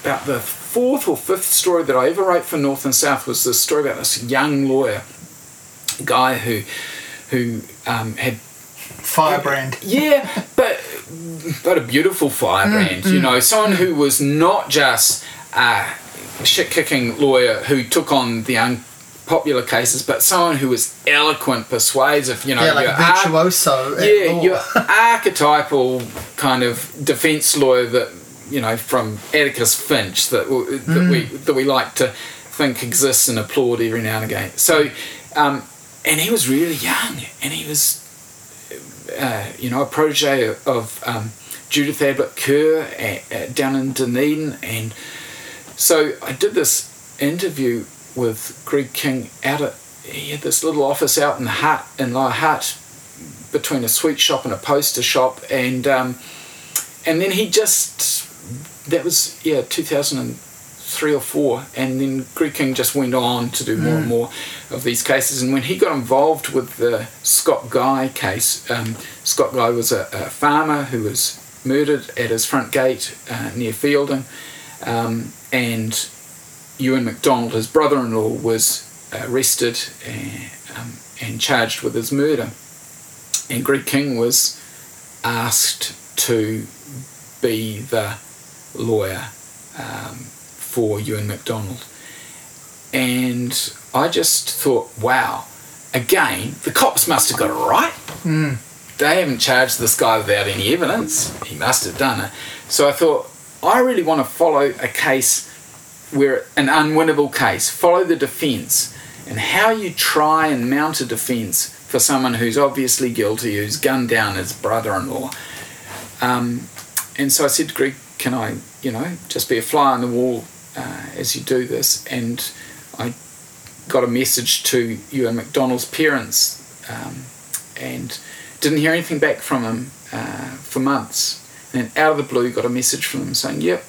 about the fourth or fifth story that I ever wrote for North and South was this story about this young lawyer guy who who um, had Firebrand. yeah, but but a beautiful firebrand, you know, someone who was not just a shit kicking lawyer who took on the unpopular cases, but someone who was eloquent, persuasive, you know, Yeah, like your ar- virtuoso. yeah, your *laughs* archetypal kind of defence lawyer that you know from Atticus Finch that that we that we like to think exists and applaud every now and again. So, um, and he was really young, and he was uh, you know a protege of um, Judith Ablett Kerr at, at, down in Dunedin, and so I did this interview with Greg King out at he had this little office out in the Hutt in Lower Hutt between a sweet shop and a poster shop, and um, and then he just that was yeah 2003 or four, and then Greg King just went on to do more and more of these cases, and when he got involved with the Scott Guy case, um, Scott Guy was a, a farmer who was murdered at his front gate uh, near Feilding, um, and Ewan MacDonald, his brother-in-law, was arrested and, um, and charged with his murder. And Greg King was asked to be the lawyer um, for Ewan McDonald. And I just thought, wow, again, the cops must have got it right. They haven't charged this guy without any evidence. He must have done it. So I thought, I really want to follow a case where an unwinnable case, follow the defence and how you try and mount a defence for someone who's obviously guilty, who's gunned down his brother-in-law. Um, and so I said to Greg, can I, you know, just be a fly on the wall uh, as you do this? And I got a message to Ewan McDonald's parents um, and didn't hear anything back from him uh, for months. And out of the blue, got a message from them saying, Yep,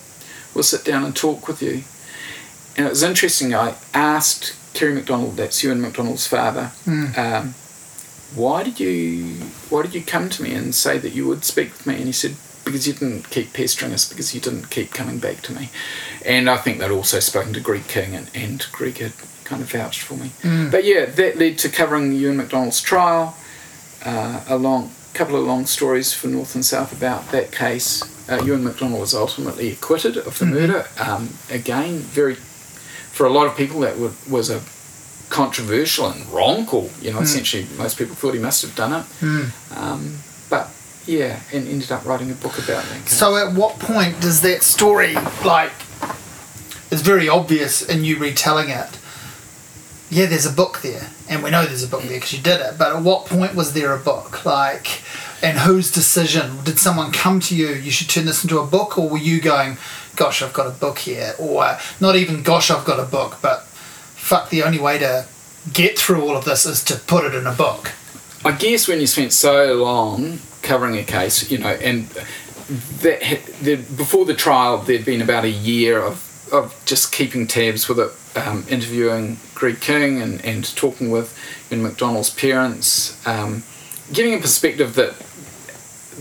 we'll sit down and talk with you. And it was interesting. I asked Kerry McDonald, that's Ewan McDonald's father, Mm. um, why did you why did you come to me and say that you would speak with me? And he said, because you didn't keep pestering us, because you didn't keep coming back to me. And I think they'd also spoken to Greg King, and, and Greg had kind of vouched for me. Mm. But yeah, that led to covering Ewan McDonald's trial, uh, a long couple of long stories for North and South about that case. Uh, Ewan McDonald was ultimately acquitted of the Mhm. murder. Um, again, very for a lot of people that would, was a controversial and wrong call. You know, Mm. essentially most people thought he must have done it. Mm. Um, but yeah, and ended up writing a book about that. So at what point does that story like is very obvious in you retelling it? Yeah, there's a book there, and we know there's a book there because you did it. But at what point was there a book? Like, and whose decision? Did someone come to you? You should turn this into a book, or were you going, "Gosh, I've got a book here," or not even "Gosh, I've got a book," but fuck, the only way to get through all of this is to put it in a book. I guess when you spent so long covering a case, you know, and that before the trial, there'd been about a year of, of just keeping tabs with it, um, interviewing Greg King and, and talking with Ewan McDonald's parents, um, getting a perspective that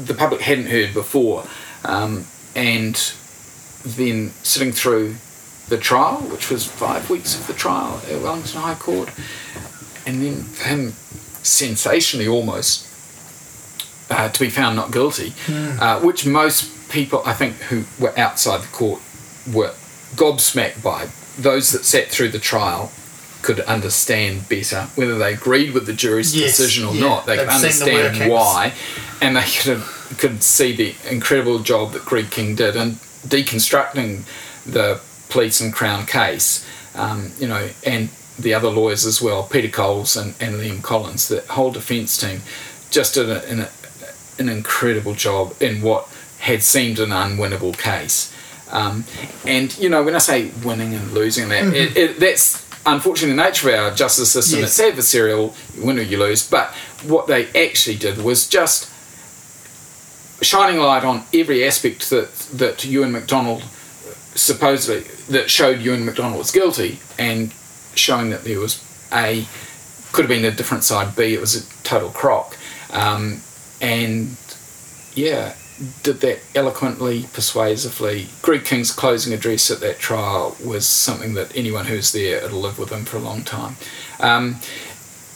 the public hadn't heard before, um, and then sitting through the trial, which was five weeks of the trial at Wellington High Court, and then him sensationally almost uh, to be found not guilty, uh, which most people I think who were outside the court were gobsmacked by. Those that sat through the trial could understand better whether they agreed with the jury's Yes, decision or yeah, not. They they've could seen the understand why, and they could could see the incredible job that Greg King did in deconstructing the police and Crown case. Um, you know, and the other lawyers as well, Peter Coles and, and Liam Collins, the whole defence team, just did a, an incredible job in what had seemed an unwinnable case. Um, and you know, when I say winning and losing, that it, it, that's unfortunately the nature of our justice system. Yes. It's adversarial, you win or you lose. But what they actually did was just shining light on every aspect that that Ewan McDonald supposedly that showed Ewan McDonald was guilty, and showing that there was a could have been a different side. B, it was a total crock, um, and yeah, did that eloquently, persuasively. Greg King's closing address at that trial was something that anyone who's there it'll live with them for a long time. Um,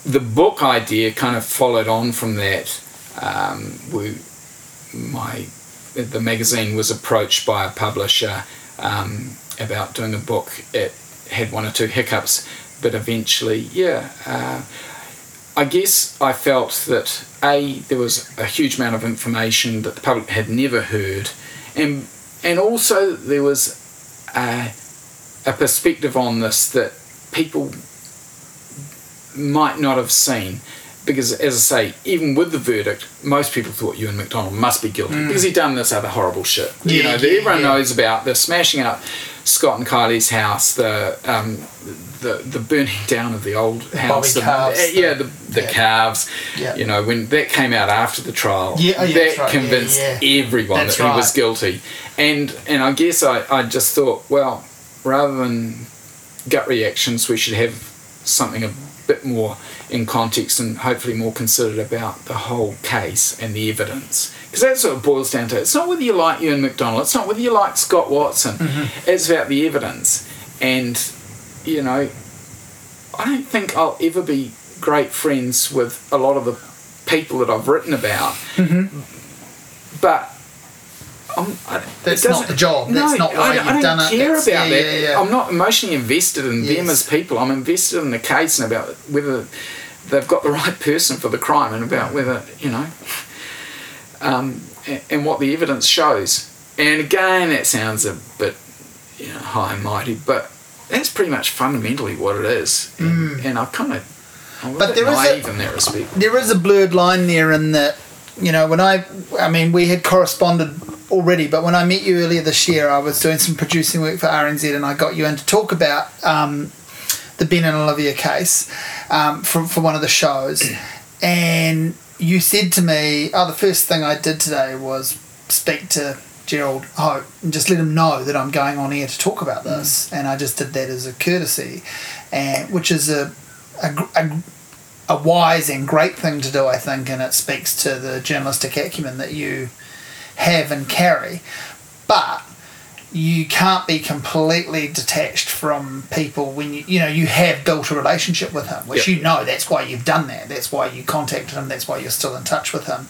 the book idea kind of followed on from that. Um, we, my, the magazine was approached by a publisher um, about doing a book. It had one or two hiccups, but eventually, yeah. Uh, I guess I felt that a there was a huge amount of information that the public had never heard, and and also there was a, a perspective on this that people might not have seen. Because, as I say, even with the verdict, most people thought Ewan McDonald must be guilty mm. because he'd done this other horrible shit. you Yeah, know, yeah, everyone yeah. knows about the smashing up Scott and Kylie's house, the um, the the burning down of the old house, the, calves, uh, yeah, the the yeah. calves. Yeah. You know, when that came out after the trial, Yeah, oh, yeah, that right, convinced yeah. everyone That's that he was guilty. And and I guess I, I just thought, well, rather than gut reactions, we should have something a bit more in context and hopefully more considered about the whole case and the evidence. Because that's what it boils down to. It's not whether you like Ewan McDonald, it's not whether you like Scott Watson, Mm-hmm. it's about the evidence. And, you know, I don't think I'll ever be great friends with a lot of the people that I've written about. But I'm, I, That's not the job. That's not why I, don't- I don't done care about yeah, that. yeah, yeah. I'm not emotionally invested in them as people. I'm invested in the case and about whether they've got the right person for the crime and about whether you know, um, a- and what the evidence shows. And again, that sounds a bit you know high and mighty, but that's pretty much fundamentally what it is. And, and I kind of. I'm Mm. But there is a, in that respect. There is a blurred line there in that you know when i i mean we had corresponded already but when i met you earlier this year i was doing some producing work for rnz and i got you in to talk about um, the Ben and Olivia case um, for for one of the shows, and you said to me, "Oh, the first thing I did today was speak to." Gerald Hope and just let him know that I'm going on air to talk about this, and I just did that as a courtesy, and which is a, a, a a wise and great thing to do, I think, and it speaks to the journalistic acumen that you have and carry. But you can't be completely detached from people when you you know you have built a relationship with him, which Yep. you know that's why you've done that. That's why you contacted him. That's why you're still in touch with him.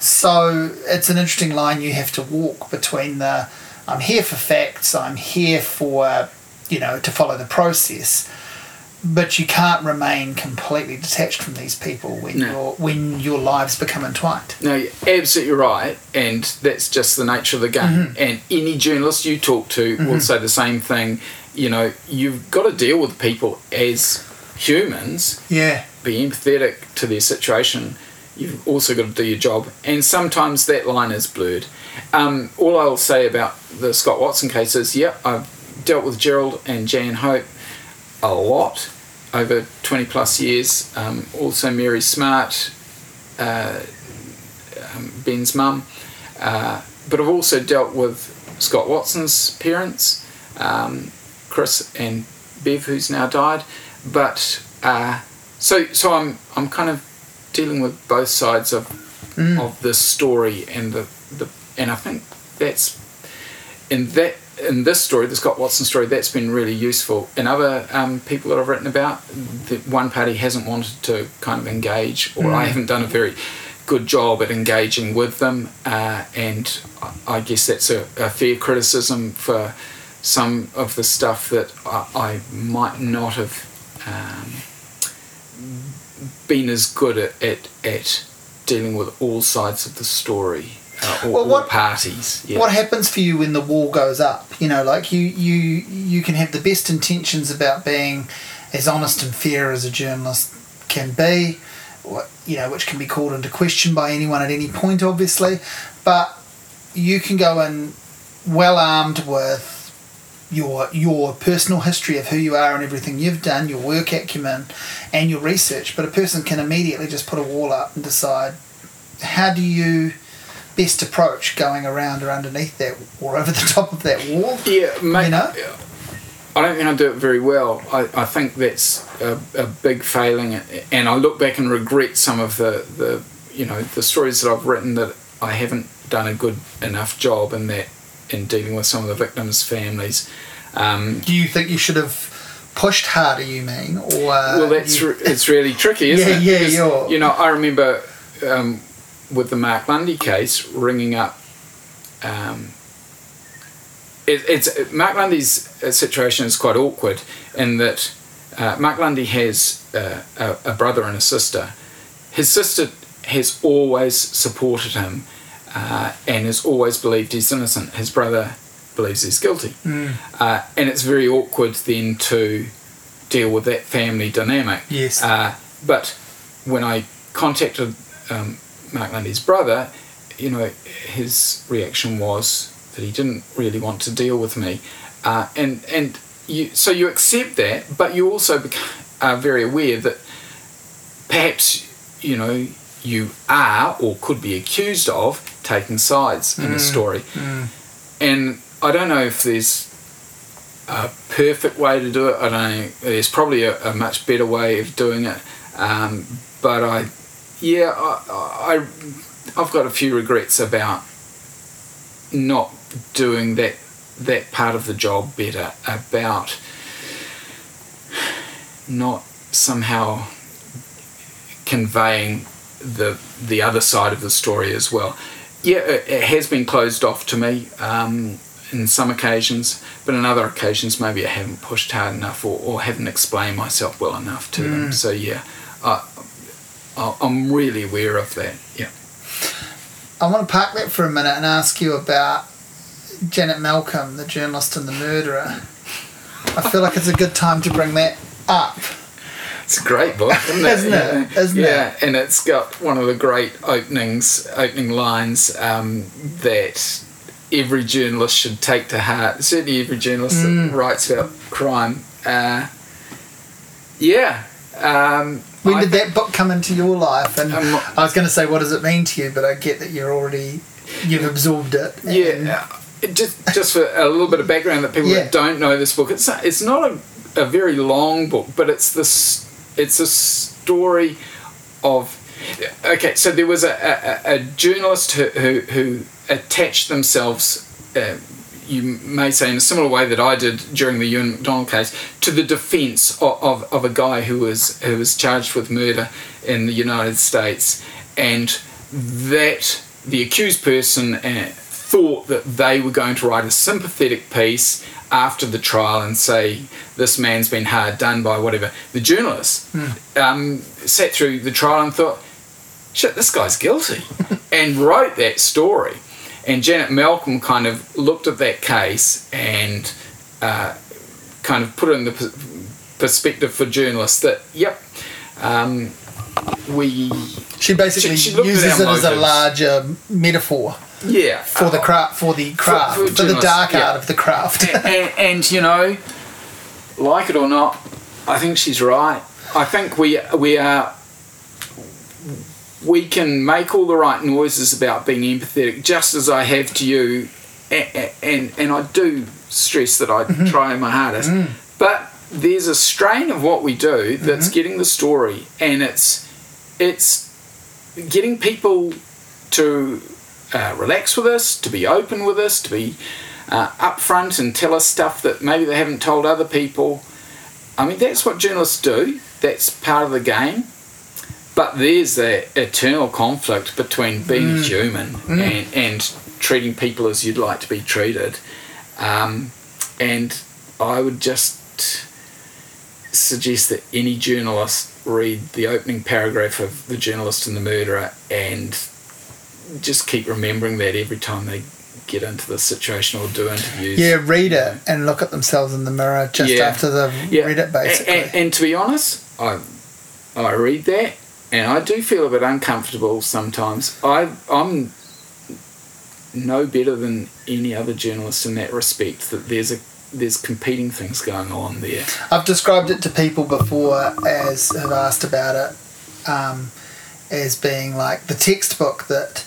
So it's an interesting line you have to walk between the I'm here for facts, I'm here for you know to follow the process, but you can't remain completely detached from these people when No. your when your lives become entwined. No, you're absolutely right, and that's just the nature of the game. And any journalist you talk to will say the same thing. You know, you've got to deal with people as humans, Yeah. be empathetic to their situation. You've also got to do your job, and sometimes that line is blurred. Um, all I'll say about the Scott Watson case is, yeah, I've dealt with Gerald and Jan Hope a lot over 20 plus years. Um, also, Mary Smart, uh, um, Ben's mum. Uh, but I've also dealt with Scott Watson's parents, um, Chris and Bev, who's now died. But uh, so so I'm I'm kind of dealing with both sides of of this story and the, the and I think that's in that in this story, the Scott Watson story, that's been really useful. In other um, people that I've written about, the one party hasn't wanted to kind of engage, or I haven't done a very good job at engaging with them, uh, and I- I guess that's a, a fair criticism for some of the stuff that I, I might not have um, been as good at, at, at dealing with all sides of the story, uh, or Well, all what- parties. Yeah. What happens for you when the wall goes up? You know, like you you you can have the best intentions about being as honest and fair as a journalist can be, what you know, which can be called into question by anyone at any point, obviously, but you can go in well armed with your your personal history of who you are and everything you've done, your work acumen, and your research. But a person can immediately just put a wall up and decide how do you best approach going around or underneath that or over the *laughs* top of that wall. Yeah, mate. You know? I don't think I do it very well. I, I think that's a, a big failing, and I look back and regret some of the, the you know the stories that I've written that I haven't done a good enough job in that in dealing with some of the victims' families. Um, Do you think you should have pushed harder? You mean, or well, that's you- re- it's really tricky, *laughs* isn't Yeah, it? yeah, you're- You know, I remember um, with the Mark Lundy case, ringing up. Um, it, it's Mark Lundy's uh, situation is quite awkward in that uh, Mark Lundy has uh, a, a brother and a sister. His sister has always supported him uh, and has always believed he's innocent. His brother believes he's guilty, uh, and it's very awkward then to deal with that family dynamic. Yes. Uh, but when I contacted um, Mark Lundy's brother, you know, his reaction was that he didn't really want to deal with me, uh, and and you so you accept that, but you also are very aware that perhaps you know you are or could be accused of taking sides in a story, and I don't know if there's a perfect way to do it. I don't know. There's probably a, a much better way of doing it. Um, but I, yeah, I, I, I've got a few regrets about not doing that that part of the job better. About not somehow conveying the the other side of the story as well. Yeah, it, it has been closed off to me um, in some occasions, but in other occasions maybe I haven't pushed hard enough or, or haven't explained myself well enough to them. So yeah, I, I'm really aware of that. Yeah. I want to park that for a minute and ask you about Janet Malcolm, the journalist and the murderer. I feel like it's a good time to bring that up. It's a great book, isn't it? *laughs* Isn't it? Yeah. Isn't yeah, and it's got one of the great openings, opening lines um, that every journalist should take to heart. Certainly, every journalist Mm. that writes about crime. Uh, Yeah. Um, When I did that book come into your life? And Um, I was going to say, what does it mean to you? But I get that you're already you've absorbed it. Yeah, uh, just just for a little bit of background that people Yeah. that don't know this book, it's it's not a, a very long book, but it's this it's a story of okay. So there was a, a, a journalist who, who who attached themselves. Uh, you may say in a similar way that I did during the Ewan McDonald case to the defence of, of, of a guy who was who was charged with murder in the United States, and that the accused person uh, thought that they were going to write a sympathetic piece after the trial and say this man's been hard done by whatever. The journalist um, sat through the trial and thought, shit, this guy's guilty, *laughs* and wrote that story. And Janet Malcolm kind of looked at that case and uh, kind of put it in the perspective for journalists that, yep, um, we, She basically She- she uses it our as a larger metaphor yeah, for the uh, craft, for the craft, for for, the dark yeah. art of the craft. and, and, and you know, like it or not, I think she's right. I think we we are we can make all the right noises about being empathetic, just as I have to you, and and, and I do stress that I try my hardest, but there's a strain of what we do that's getting the story, and it's it's getting people to uh, relax with us, to be open with us, to be uh, upfront and tell us stuff that maybe they haven't told other people. I mean, that's what journalists do. That's part of the game. But there's that eternal conflict between being human and, and treating people as you'd like to be treated. Um, and I would just suggest that any journalist read the opening paragraph of The Journalist and the Murderer and just keep remembering that every time they get into the situation or do interviews. yeah, read it and look at themselves in the mirror just Yeah. after they've Yeah. read it, basically. And, and, and to be honest, I I read that and I do feel a bit uncomfortable sometimes. I I'm no better than any other journalist in that respect. That there's a there's competing things going on there. I've described it to people before as have asked about it um, as being like the textbook that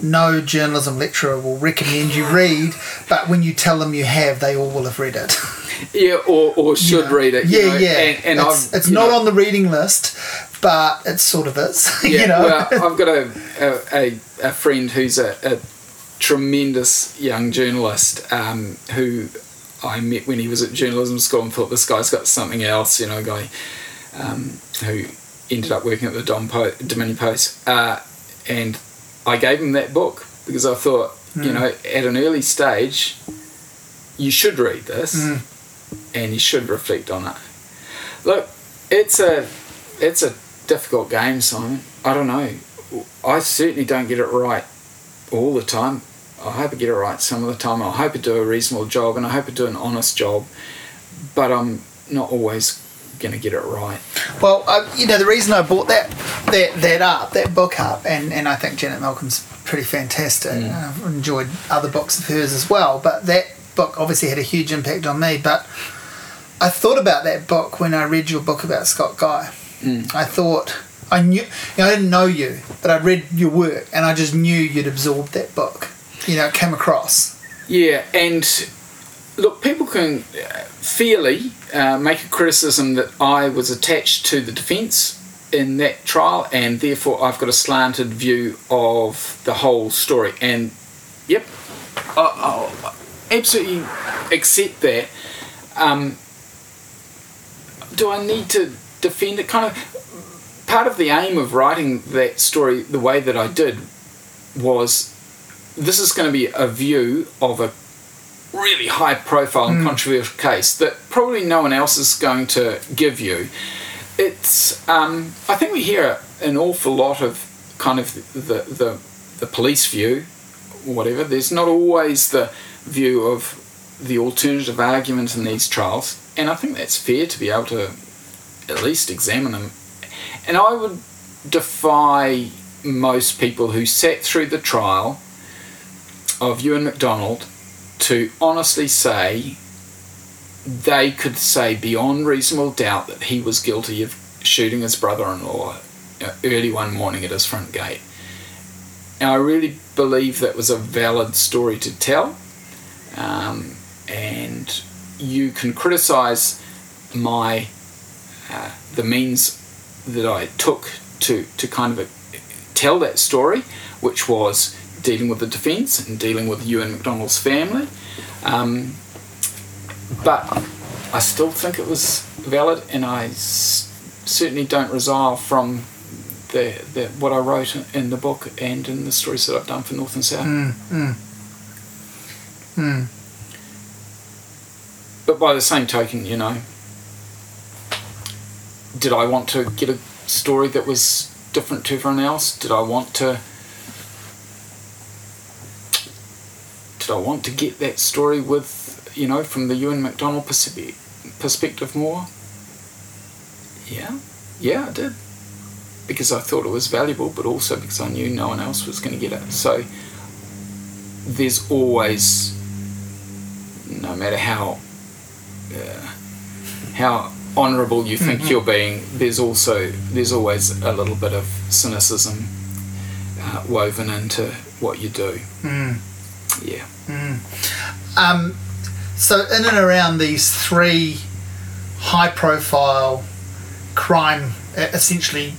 no journalism lecturer will recommend you read, but when you tell them you have, they all will have read it. *laughs* Yeah, or, or should You know? read it. you Yeah, know, yeah. And, and it's I've, it's not know, on the reading list, but it sort of is. *laughs* Yeah, you know. well, *laughs* I've got a a, a, a friend who's a, a tremendous young journalist um, who I met when he was at journalism school and thought this guy's got something else. You know, a guy um, who ended up working at the Dom po- Dominion Post, uh, and I gave him that book because I thought, you know, at an early stage, you should read this mm. and you should reflect on it. Look, it's a it's a difficult game, Simon. I don't know. I certainly don't get it right all the time. I hope I get it right some of the time. I hope I do a reasonable job and I hope I do an honest job. But I'm not always going to get it right. Well, I, you know, the reason I bought that that that up, that book up, and, and I think Janet Malcolm's pretty fantastic. Mm. I've enjoyed other books of hers as well, but that book obviously had a huge impact on me. But I thought about that book when I read your book about Scott Guy. Mm. I thought I knew, you know, I didn't know you, but I read your work, and I just knew you'd absorbed that book. You know, it came across. Yeah, and look, people can uh, fairly uh, make a criticism that I was attached to the defence in that trial, and therefore I've got a slanted view of the whole story. And yep, I, I absolutely accept that. Um, do I need to defend it? Kind of part of the aim of writing that story the way that I did was this is going to be a view of a really high profile and controversial case that probably no one else is going to give you. It's um, I think we hear an awful lot of kind of the the, the police view or whatever. There's not always the view of the alternative argument in these trials, and I think that's fair to be able to at least examine them. And I would defy most people who sat through the trial of Ewan McDonald to honestly say they could say beyond reasonable doubt that he was guilty of shooting his brother-in-law uh, early one morning at his front gate. And I really believe that was a valid story to tell. Um, and you can criticize my uh, the means that I took to to kind of tell that story, which was dealing with the defence and dealing with Ewan McDonald's family. Um, but I still think it was valid, and I s- certainly don't resile from the, the what I wrote in the book and in the stories that I've done for North and South. Mm, mm. Mm. But by the same token, you know, did I want to get a story that was different to everyone else? Did I want to? I want to get that story with, you know, from the Ewan McDonald perspe- perspective more? Yeah, yeah, I did. Because I thought it was valuable, but also because I knew no one else was going to get it. So there's always, no matter how uh, how honourable you think Mm-hmm. you're being, there's also there's always a little bit of cynicism uh, woven into what you do. Mm. Yeah. Um, so in and around these three high-profile crime, e- essentially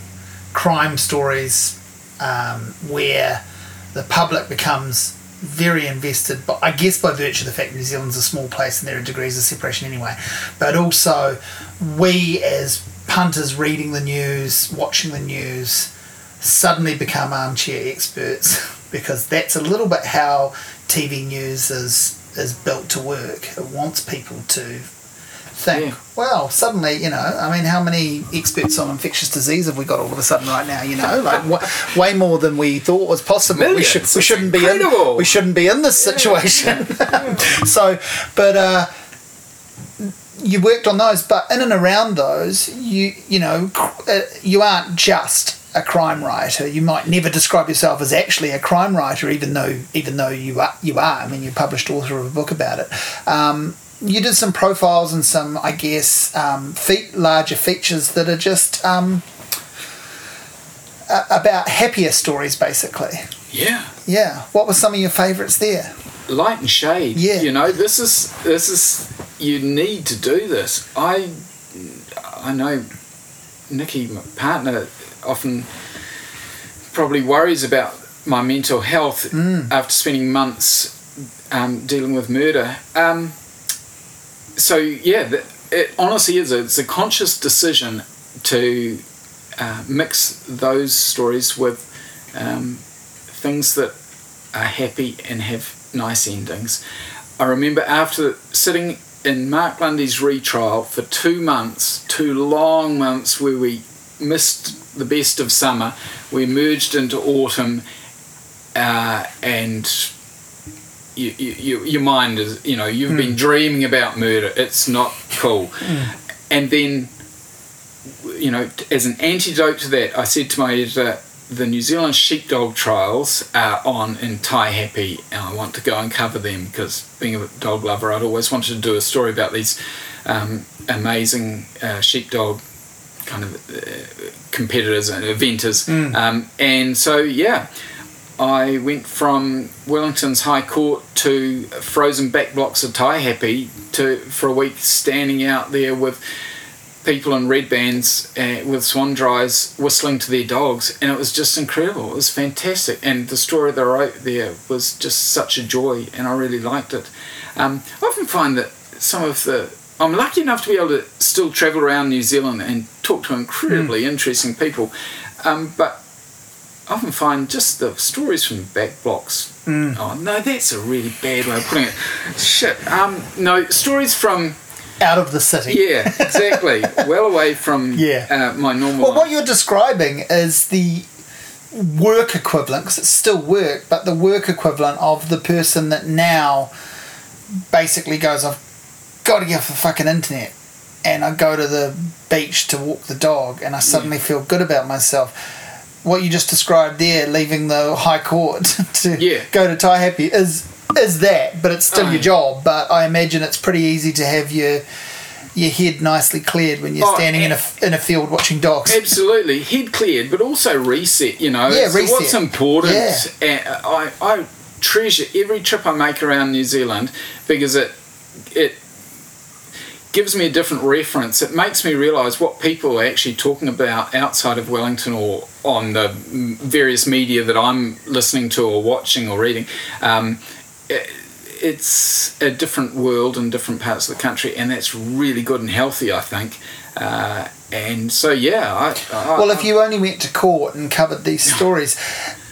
crime stories, um, where the public becomes very invested, but I guess by virtue of the fact New Zealand's a small place and there are degrees of separation anyway, but also we as punters reading the news, watching the news, suddenly become armchair experts *laughs* because that's a little bit how TV news is is built to work. It wants people to think, Yeah. well, suddenly, you know, I mean, how many experts on infectious disease have we got all of a sudden right now? You know, like w- way more than we thought was possible. we should we shouldn't be in we shouldn't be in this situation. *laughs* so, but uh, you worked on those, but in and around those, you you know, uh, you aren't just a crime writer. You might never describe yourself as actually a crime writer, even though even though you are. You are. I mean, you published author of a book about it. Um, you did some profiles and some, I guess, um, fe- larger features that are just um, a- about happier stories, basically. Yeah. Yeah. What were some of your favourites there? Light and shade. Yeah. You know, this is this is you need to do this. I I know Nikki, my partner, often probably worries about my mental health after spending months um, dealing with murder. Um, so yeah, it honestly is. A, it's a conscious decision to uh, mix those stories with um, things that are happy and have nice endings. I remember after sitting in Mark Lundy's retrial for two months, two long months where we missed the best of summer, we emerged into autumn, uh, and you, you, you, your mind is, you know, you've been dreaming about murder. It's not cool. And then, you know, as an antidote to that, I said to my editor, the New Zealand sheepdog trials are on in Taihape, and I want to go and cover them because being a dog lover, I'd always wanted to do a story about these um, amazing uh, sheepdog kind of uh, competitors and inventors. Um, and so, yeah, I went from Wellington's High Court to frozen back blocks of Taihape to for a week standing out there with people in red bands uh, with Swanndris whistling to their dogs, and it was just incredible. It was fantastic, and the story that I wrote there was just such a joy, and I really liked it. Um, I often find that some of the I'm lucky enough to be able to still travel around New Zealand and talk to incredibly interesting people, um, but I often find just the stories from back blocks. Oh no, that's a really bad way of putting it. Shit. Um, no stories from Out of the city. yeah, exactly. *laughs* well away from Yeah. uh, my normal. Well, what you're describing is the work equivalent, because it's still work, but the work equivalent of the person that now basically goes, I've got to get off the fucking internet. And I go to the beach to walk the dog, and I suddenly mm. feel good about myself. What you just described there, leaving the high court *laughs* to Yeah. go to Taihape, is is that, but it's still Oh, your job. But I imagine it's pretty easy to have your your head nicely cleared when you're Oh, standing in a in a field watching dogs. Absolutely, head cleared, but also reset. You know, Yeah, so what's important. Yeah. And I, I treasure every trip I make around New Zealand because it it gives me a different reference. It makes me realise what people are actually talking about outside of Wellington or on the various media that I'm listening to or watching or reading. Um, it- it's a different world in different parts of the country, and that's really good and healthy, I think. Uh, and so, yeah, I, I, Well, if you only went to court and covered these stories,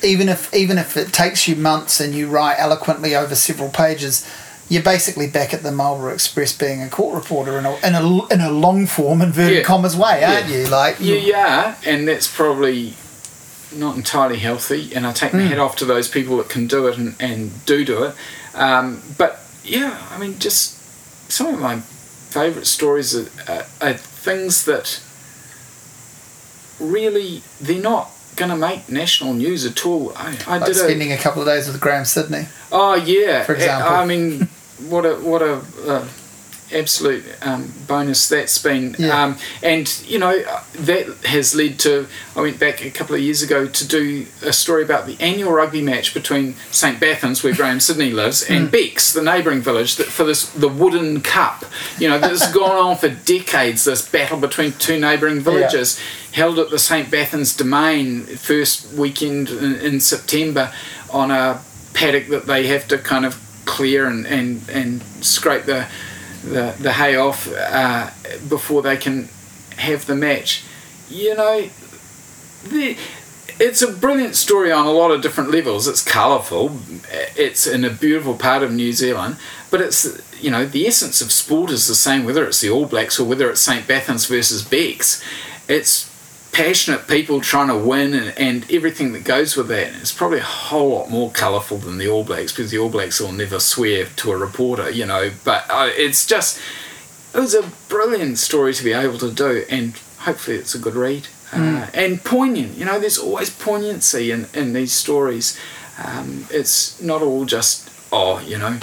even if even if it takes you months and you write eloquently over several pages, you're basically back at the Marlborough Express being a court reporter in a in a, in a long form inverted Yeah. commas way, aren't Yeah. you? Like Yeah, yeah, and that's probably not entirely healthy. And I take my hat off to those people that can do it and, and do do it. Um, but yeah, I mean, just some of my favourite stories are, are, are things that really they're not going to make national news at all. I, I like did a spending a couple of days with Grahame Sydney. Oh yeah, For example. I mean, what a what a uh, absolute um, bonus that's been. Yeah. Um, and you know that has led to. I went back a couple of years ago to do a story about the annual rugby match between St Bathans, where Grahame Sydney lives, and Becks, the neighbouring village, that for this the Wooden Cup. You know, this has gone on for *laughs* decades. This battle between two neighbouring villages. Held at the St. Bathans Domain first weekend in, in September on a paddock that they have to kind of clear and, and, and scrape the, the, the hay off uh, before they can have the match. You know, the, it's a brilliant story on a lot of different levels. It's colourful, it's in a beautiful part of New Zealand, but it's, you know, the essence of sport is the same whether it's the All Blacks or whether it's St. Bathans versus Becks. It's passionate people trying to win and, and everything that goes with that. It's probably a whole lot more colourful than the All Blacks because the All Blacks will never swear to a reporter, you know. But uh, it's just, it was a brilliant story to be able to do, and hopefully it's a good read. Uh, and poignant, you know, there's always poignancy in, in these stories. Um, it's not all just, oh, you know,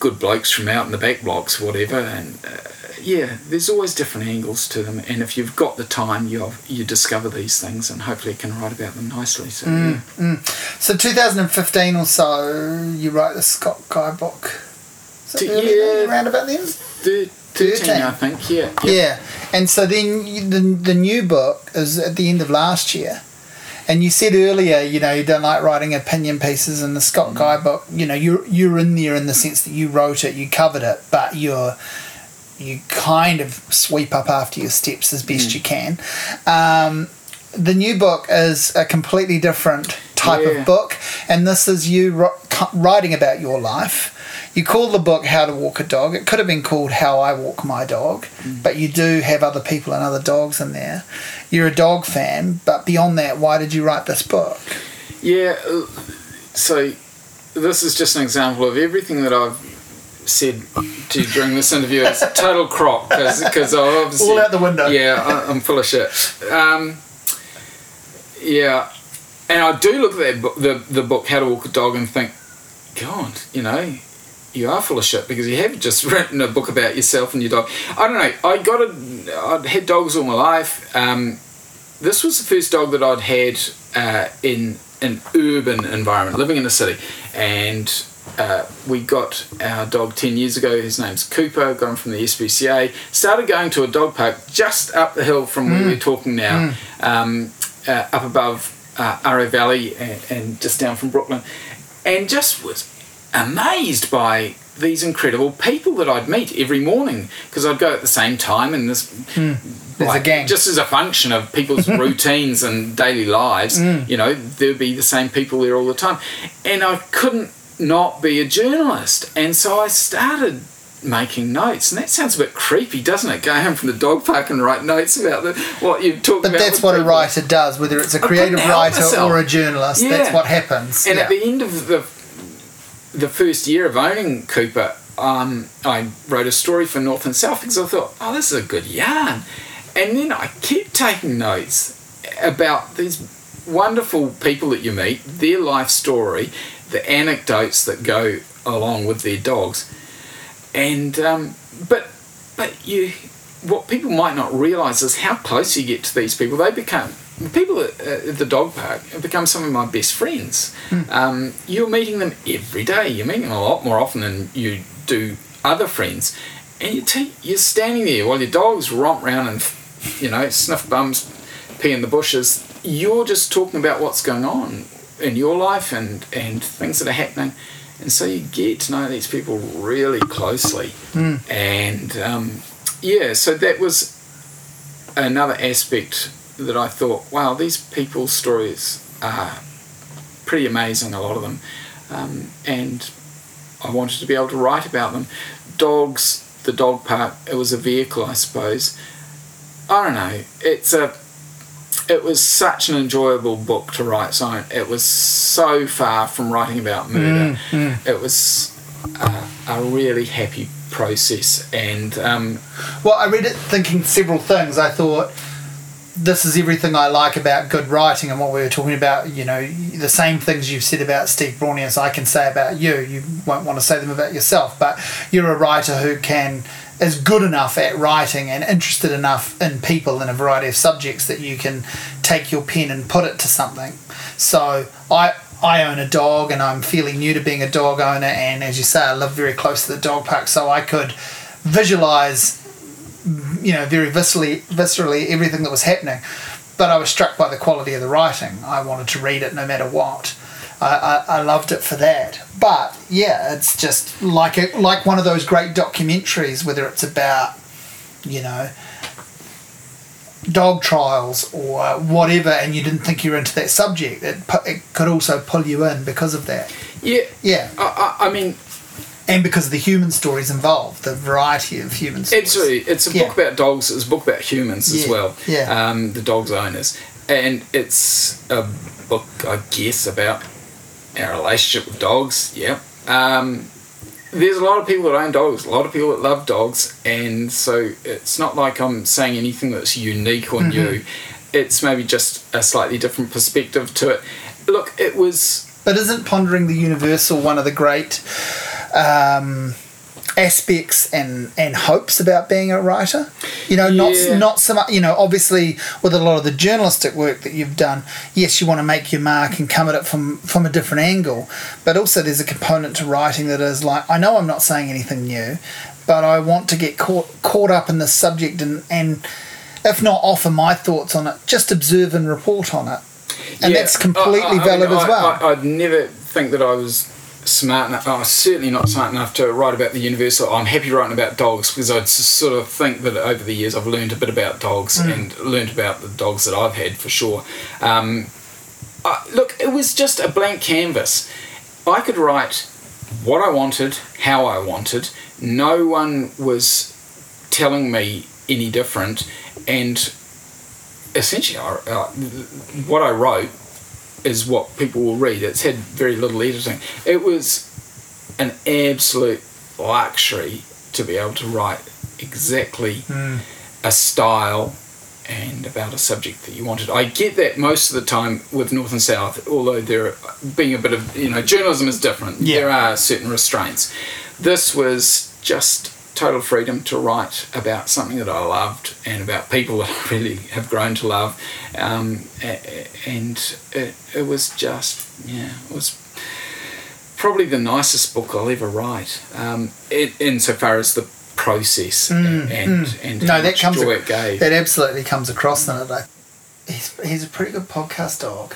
good blokes from out in the back blocks, whatever. And uh, yeah, there's always different angles to them. And if you've got the time, you you discover these things, and hopefully you can write about them nicely. So mm, yeah. Mm. So 2015 or so, you wrote the Scott Guy book. Is it T- yeah. around about then? Thir- 13, 13. I think. Yeah. Yeah. And so then you, the, the new book is at the end of last year. And you said earlier, you know, you don't like writing opinion pieces in the Scott mm. Guy book. You know, you're you're in there in the sense that you wrote it, you covered it, but you're you kind of sweep up after your steps as best you can. Um, the new book is a completely different type Yeah. of book, and this is you writing about your life. You call the book How to Walk a Dog. It could have been called How I Walk My Dog, but you do have other people and other dogs in there. You're a dog fan, but beyond that, why did you write this book? Yeah, uh, so this is just an example of everything that I've said to during this interview. It's total crop because I obviously All out the window. Yeah, I, I'm full of shit. Um, yeah, and I do look at that book, the the book How to Walk a Dog and think, God, you know. You are full of shit because you have just *laughs* written a book about yourself and your dog. I don't know. I got a. I'd had dogs all my life. Um, this was the first dog that I'd had uh, in an urban environment, living in a city, and uh, we got our dog ten years ago. His name's Cooper. Got him from the SPCA. Started going to a dog park just up the hill from where we're talking now, um, uh, up above uh, Aro Valley and, and just down from Brooklyn, and just was amazed by these incredible people that I'd meet every morning because I'd go at the same time and this There's a gang. just as a function of people's *laughs* routines and daily lives, Mm. you know, there'd be the same people there all the time. And I couldn't not be a journalist. And so I started making notes. And that sounds a bit creepy, doesn't it? Go home from the dog park and write notes about the, what you've talked But about. But that's what a writer does, whether it's a creative writer myself. or a journalist. That's what happens. And yeah. at the end of the the first year of owning Cooper, um, I wrote a story for North and South because I thought, oh, this is a good yarn. And then I keep taking notes about these wonderful people that you meet, their life story, the anecdotes that go along with their dogs, and um, but but you what people might not realise is how close you get to these people. They become people at, the dog park have become some of my best friends. Hmm. Um, you're meeting them every day. You're meeting them a lot more often than you do other friends, and you t- you're standing there while your dogs romp round and you know sniff bums, pee in the bushes. You're just talking about what's going on in your life and and things that are happening. And so you get to know these people really closely, and um, yeah, so that was another aspect that I thought, wow, these people's stories are pretty amazing, a lot of them. Um, and I wanted to be able to write about them. Dogs, the dog park, it was a vehicle, I suppose. I don't know. It's a. It was such an enjoyable book to write. So it was so far from writing about murder. It was a, a really happy process, and um, Well, I read it thinking several things. I thought this is everything I like about good writing and what we were talking about. You know, the same things you've said about Steve Braunias, I can say about you. You won't want to say them about yourself, but you're a writer who can is good enough at writing and interested enough in people in a variety of subjects that you can take your pen and put it to something. So I I own a dog and I'm fairly new to being a dog owner and as you say I live very close to the dog park so I could visualize you know very viscerally viscerally everything that was happening. But I was struck by the quality of the writing. I wanted to read it no matter what I, I, I loved it for that but yeah it's just like a, like one of those great documentaries whether it's about you know dog trials or whatever and you didn't think you were into that subject it, pu- it could also pull you in because of that yeah, yeah I, I, I mean, and because of the human stories involved the variety of human stories Absolutely, it's a Yeah. book about dogs. It's a book about humans as well. yeah. Um, the dogs' owners, and it's a book, I guess, about our relationship with dogs. Yeah. Um, there's a lot of people that own dogs. A lot of people that love dogs, and so it's not like I'm saying anything that's unique or Mm-hmm. new. It's maybe just a slightly different perspective to it. Look, it was But isn't pondering the universal one of the great um, aspects and, and hopes about being a writer? You know, not Yeah. not so much. You know, obviously with a lot of the journalistic work that you've done, yes, you want to make your mark and come at it from from a different angle. But also, there's a component to writing that is like, I know I'm not saying anything new, but I want to get caught caught up in this subject and and if not offer my thoughts on it, just observe and report on it. And Yeah, that's completely I- I- I valid mean, as I- well. I, would never think that I was smart enough. I was certainly not smart enough to write about the universe. I'm happy writing about dogs because I sort of think that over the years I've learned a bit about dogs Mm. and learned about the dogs that I've had for sure. Um, I, look, it was just a blank canvas. I could write what I wanted, how I wanted. No one was telling me any different, and essentially, I, uh, what I wrote is what people will read. It's had very little editing. It was an absolute luxury to be able to write exactly hmm. a style and about a subject that you wanted. I get that most of the time with North and South, although there being a bit of you know journalism is different. Yeah. There are certain restraints. This was just total freedom to write about something that I loved and about people that *laughs* I really have grown to love, um, and it, it was just yeah, it was probably the nicest book I'll ever write. Um, it, insofar as the process and and Mm, No, how that comes. joy it gave. That absolutely comes across in it. He's he's a pretty good podcast dog.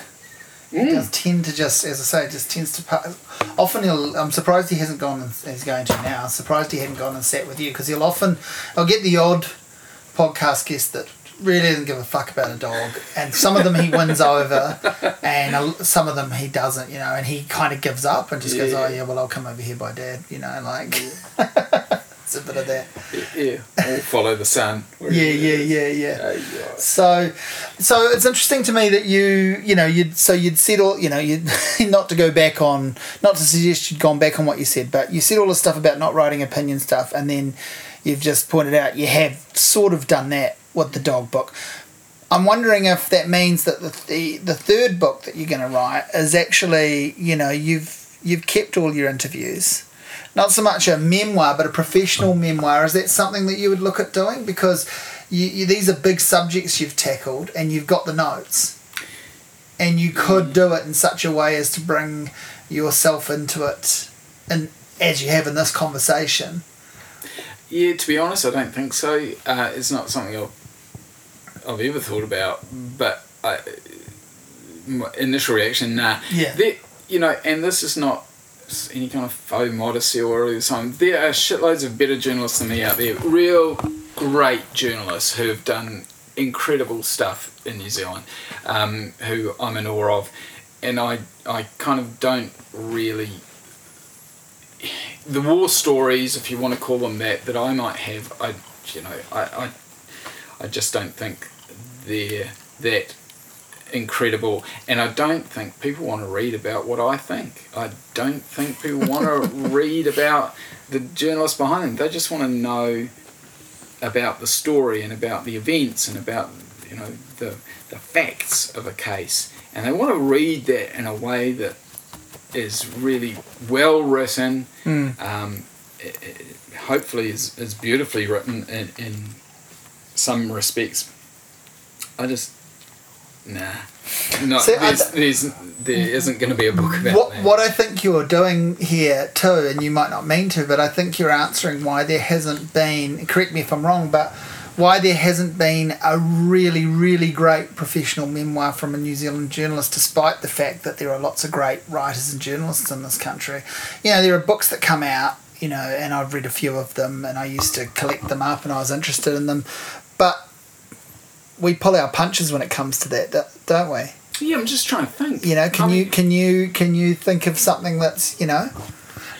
He Mm. does tend to just, as I say, just tends to. pa- Often he'll. I'm surprised he hasn't gone. And, he's going to now. I'm surprised he hadn't gone and sat with you because he'll often. I'll get the odd podcast guest that really doesn't give a fuck about a dog, and some of them he wins *laughs* over, and some of them he doesn't. You know, and he kind of gives up and just goes, "Oh yeah, well I'll come over here by dad." You know, like. *laughs* it's a bit of that. yeah, all follow the sun. Yeah, yeah, yeah, yeah. Yeah. So, so it's interesting to me that you, you know, you'd so you'd said all, you know, you *laughs* not to go back on, not to suggest you'd gone back on what you said, but you said all the stuff about not writing opinion stuff, and then you've just pointed out you have sort of done that with the dog book. I'm wondering if that means that the the, the third book that you're going to write is actually, you know, you've you've kept all your interviews. Not so much a memoir, but a professional memoir. Is that something that you would look at doing? Because you, you, these are big subjects you've tackled, and you've got the notes, and you could do it in such a way as to bring yourself into it, and as you have in this conversation. Yeah, to be honest, I don't think so. Uh, it's not something I've, I've ever thought about, but I, my initial reaction, nah. Yeah. There, you know, and this is not any kind of faux modesty or something. There are shitloads of better journalists than me out there. Real great journalists who have done incredible stuff in New Zealand, um, who I'm in awe of, and I I kind of don't really. The war stories, if you want to call them that, that I might have, I you know I I, I just don't think they're that incredible and I don't think people want to read about what I think. I don't think people want to *laughs* read about the journalists behind them. They just want to know about the story and about the events and about you know the the facts of a case and they want to read that in a way that is really well written Mm. um, it, it hopefully is, is beautifully written in, in some respects I just nah no See, there's, there's, there isn't going to be a book about What, that what I think you're doing here too, and you might not mean to, but I think you're answering why there hasn't been, correct me if I'm wrong, but why there hasn't been a really, really great professional memoir from a New Zealand journalist, despite the fact that there are lots of great writers and journalists in this country. You know, there are books that come out, you know, and I've read a few of them, and I used to collect them up, and I was interested in them, but we pull our punches when it comes to that, don't- we? yeah I'm just trying to think You know, can I mean- you can you can you think of something that's you know,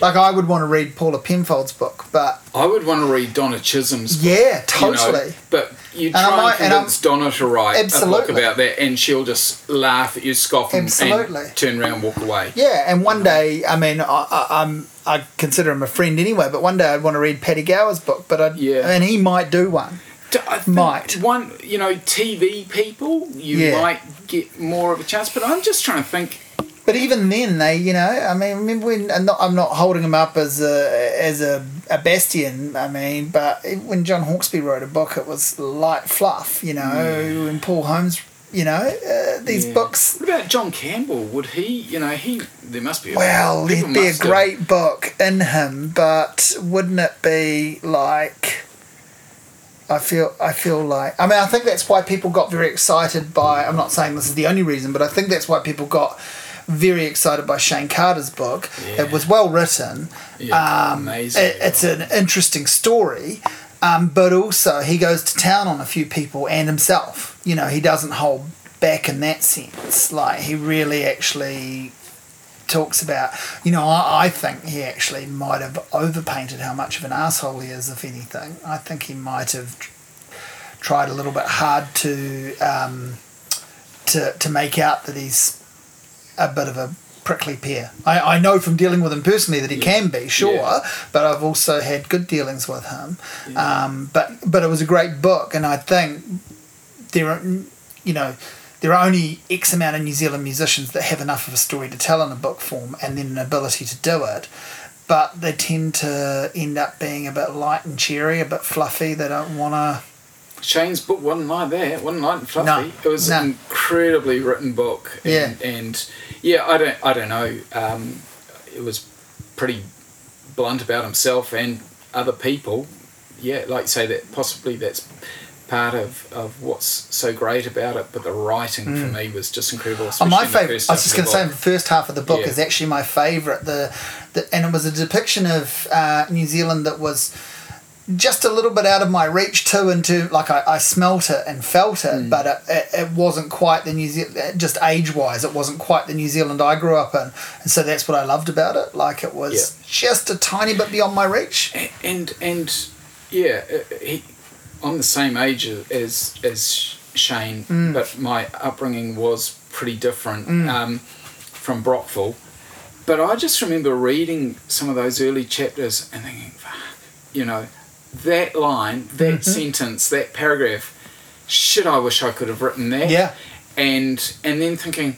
like I would want to read Paula Penfold's book, but I would want to read Donna Chisholm's book, yeah, you know, totally. but you And I try and, might- and I'm- convince Donna to write a book Absolutely. about that, and she'll just laugh at you, scoff, and, Absolutely. and turn around, and walk away. Yeah, and one day, I mean, I, I, I'm I consider him a friend anyway, but one day I'd want to read Paddy Gower's book, but I'd, Yeah. and he might do one. D- I think Might. one, you know, TV people, you Yeah. might get more of a chance. But I'm just trying to think. But even then, they, you know, I mean, remember when? I'm not, I'm not holding him up as a as a, a bastion. I mean, but when John Hawkesby wrote a book, it was light fluff, you know. And Paul Holmes, you know, uh, these yeah. books. What about John Campbell? Would he? You know, he. There must be. A, Well, there'd be a must have- great book in him, but wouldn't it be like? I feel I feel like I mean I think that's why people got very excited by I'm not saying this is the only reason but I think that's why people got very excited by Shayne Carter's book. Yeah. It was well written. Yeah, um, amazing. it- it's an interesting story, um, but also he goes to town on a few people and himself. You know, he doesn't hold back in that sense. Like he really actually talks about. You know, I, I think he actually might have overpainted how much of an asshole he is. If anything, I think he might have tried a little bit hard to um, to to make out that he's a bit of a prickly pear. I, I know from dealing with him personally that he can be, sure, Yeah. but I've also had good dealings with him. Um, but but it was a great book, and I think there are, you know, there are only X amount of New Zealand musicians that have enough of a story to tell in a book form, and then an ability to do it. But they tend to end up being a bit light and cheery, a bit fluffy. They don't want to. Shayne's book wasn't like that. It wasn't light and fluffy. No, it was no. an incredibly written book. And, Yeah. And yeah, I don't. I don't know. Um, it was pretty blunt about himself and other people. Yeah, like you say that possibly that's part of, of what's so great about it. But the writing for me was just incredible. Oh, my favorite. I was just going to say the first half of the book Yeah. is actually my favorite. The, the and it was a depiction of uh, New Zealand that was just a little bit out of my reach too. Into like I, I smelt it and felt it, Hmm. but it, it, it wasn't quite the New Zealand. Just age wise, it wasn't quite the New Zealand I grew up in, and so that's what I loved about it. Like it was Yeah. just a tiny bit beyond my reach. A- and and yeah, uh, he, I'm the same age as as Shayne, Mm. but my upbringing was pretty different um, from Brockville. But I just remember reading some of those early chapters and thinking, "Fuck," you know, that line, that Mm-hmm. sentence, that paragraph, shit, I wish I could have written that. Yeah. And and then thinking,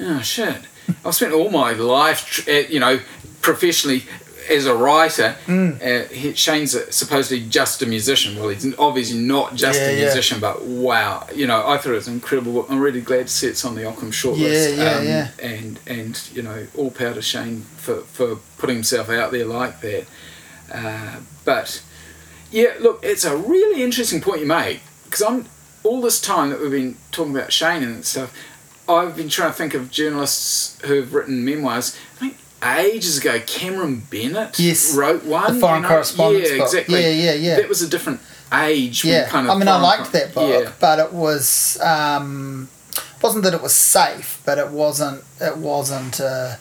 oh shit, I've spent all my life, uh, you know, professionally as a writer. Mm. Uh, he, Shayne's a- supposedly just a musician. Well, he's obviously not just Yeah, a yeah. musician, but wow, you know, I thought it was an incredible book. I'm really glad to see it's on the Ockham shortlist. Yeah, yeah, yeah. And and you know, all power to Shayne for for putting himself out there like that. Uh, but yeah, look, it's a really interesting point you make because I'm all this time that we've been talking about Shayne and stuff. I've been trying to think of journalists who have written memoirs. I think ages ago, Cameron Bennett Yes, wrote one. the Foreign you know? Correspondence Yeah, book. exactly. Yeah, yeah, yeah. That was a different age. Yeah, kind of I mean, I liked that book, Yeah. but it was um, wasn't that it was safe, but it wasn't it wasn't a,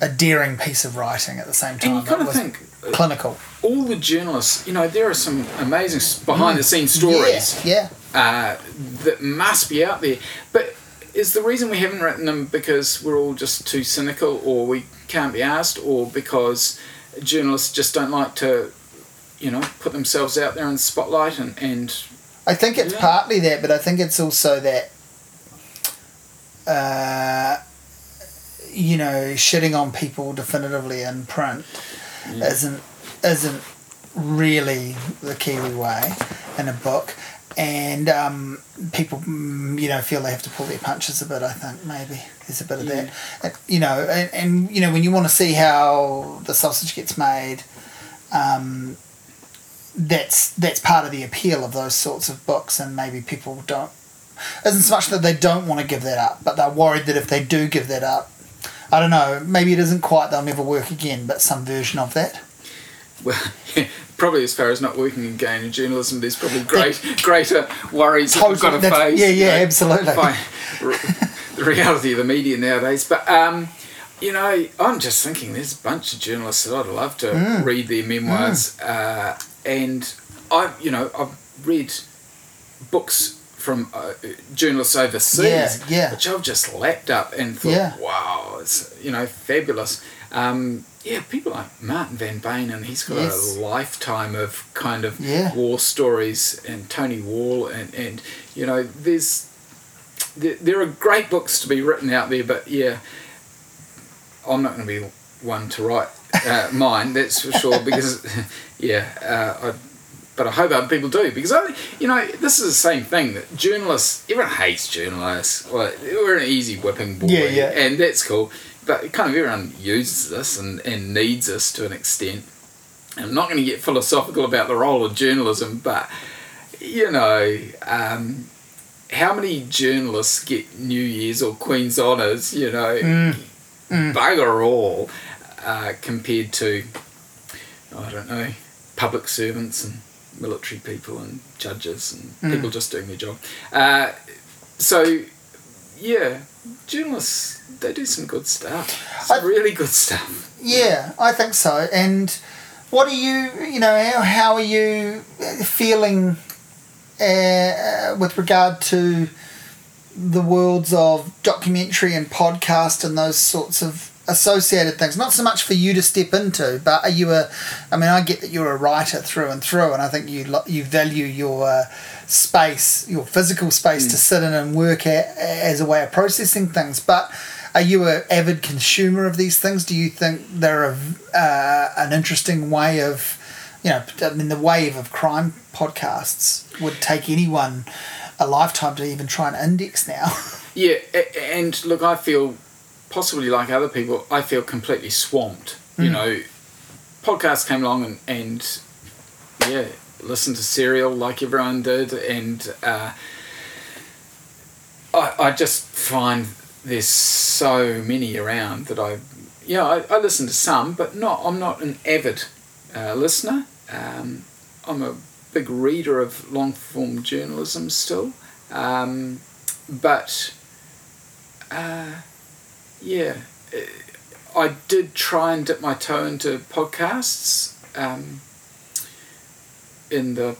a daring piece of writing at the same time. And you kind it of think uh, clinical all the journalists, you know, there are some amazing behind the scenes stories. Mm. Yeah, uh, that must be out there. But is the reason we haven't written them because we're all just too cynical, or we can't be asked, or because journalists just don't like to, you know, put themselves out there in the spotlight and, and I think it's Yeah. partly that, but I think it's also that, uh, you know, shitting on people definitively in print isn't isn't really the Kiwi way in a book, and um, people, mm, you know, feel they have to pull their punches a bit. I think maybe there's a bit of that, Uh, you know, and, and you know when you want to see how the sausage gets made. Um, that's that's part of the appeal of those sorts of books, and maybe people don't. Isn't so much that they don't want to give that up, but they're worried that if they do give that up, I don't know. Maybe it isn't quite they'll never work again, but some version of that. well, *laughs* probably as far as not working again in journalism, there's probably great greater worries that we've got to face. yeah, you yeah, know, absolutely. by the reality of the media nowadays. But um, you know, I'm just thinking there's a bunch of journalists that I'd love to Mm. read their memoirs, uh, and I, you know, I've read books from uh, journalists overseas, Yeah, yeah. which I've just lapped up and thought, Yeah. wow, it's you know fabulous. Um, yeah, people like Martin van Beynen, and he's got Yes. a lifetime of kind of Yeah. war stories, and Tony Wall, and, and you know, there's there, there are great books to be written out there, but yeah, I'm not going to be one to write uh, *laughs* mine, that's for sure, because yeah, uh, I, but I hope other people do because I, you know, this is the same thing that journalists, everyone hates journalists. Well, we're an easy whipping boy, Yeah, yeah. and that's cool. But kind of everyone uses us and, and needs us to an extent. I'm not going to get philosophical about the role of journalism, but you know, um, how many journalists get New Year's or Queen's honours? You know, bugger all, uh, compared to I don't know, public servants and military people and judges and people just doing their job. Uh, so, yeah, journalists they do some good stuff. Some I- really good stuff. Yeah, I think so. And what are you, you know, how, how are you uh, feeling uh, with regard to the worlds of documentary and podcast and those sorts of associated things? Not so much for you to step into, but are you a, I mean, I get that you're a writer through and through, and I think you you value your uh, space, your physical space to sit in and work at, as a way of processing things, but are you an avid consumer of these things? Do you think they're a, uh, an interesting way of, you know, I mean, the wave of crime podcasts would take anyone a lifetime to even try and index now. *laughs* Yeah, and look, I feel possibly like other people, I feel completely swamped. You know, podcasts came along and, and yeah, listened to Serial like everyone did, and uh, I, I just find there's so many around that I, yeah, I, I listen to some, but not. I'm not an avid uh, listener. Um, I'm a big reader of long form journalism still, um, but uh, yeah, I did try and dip my toe into podcasts um, in the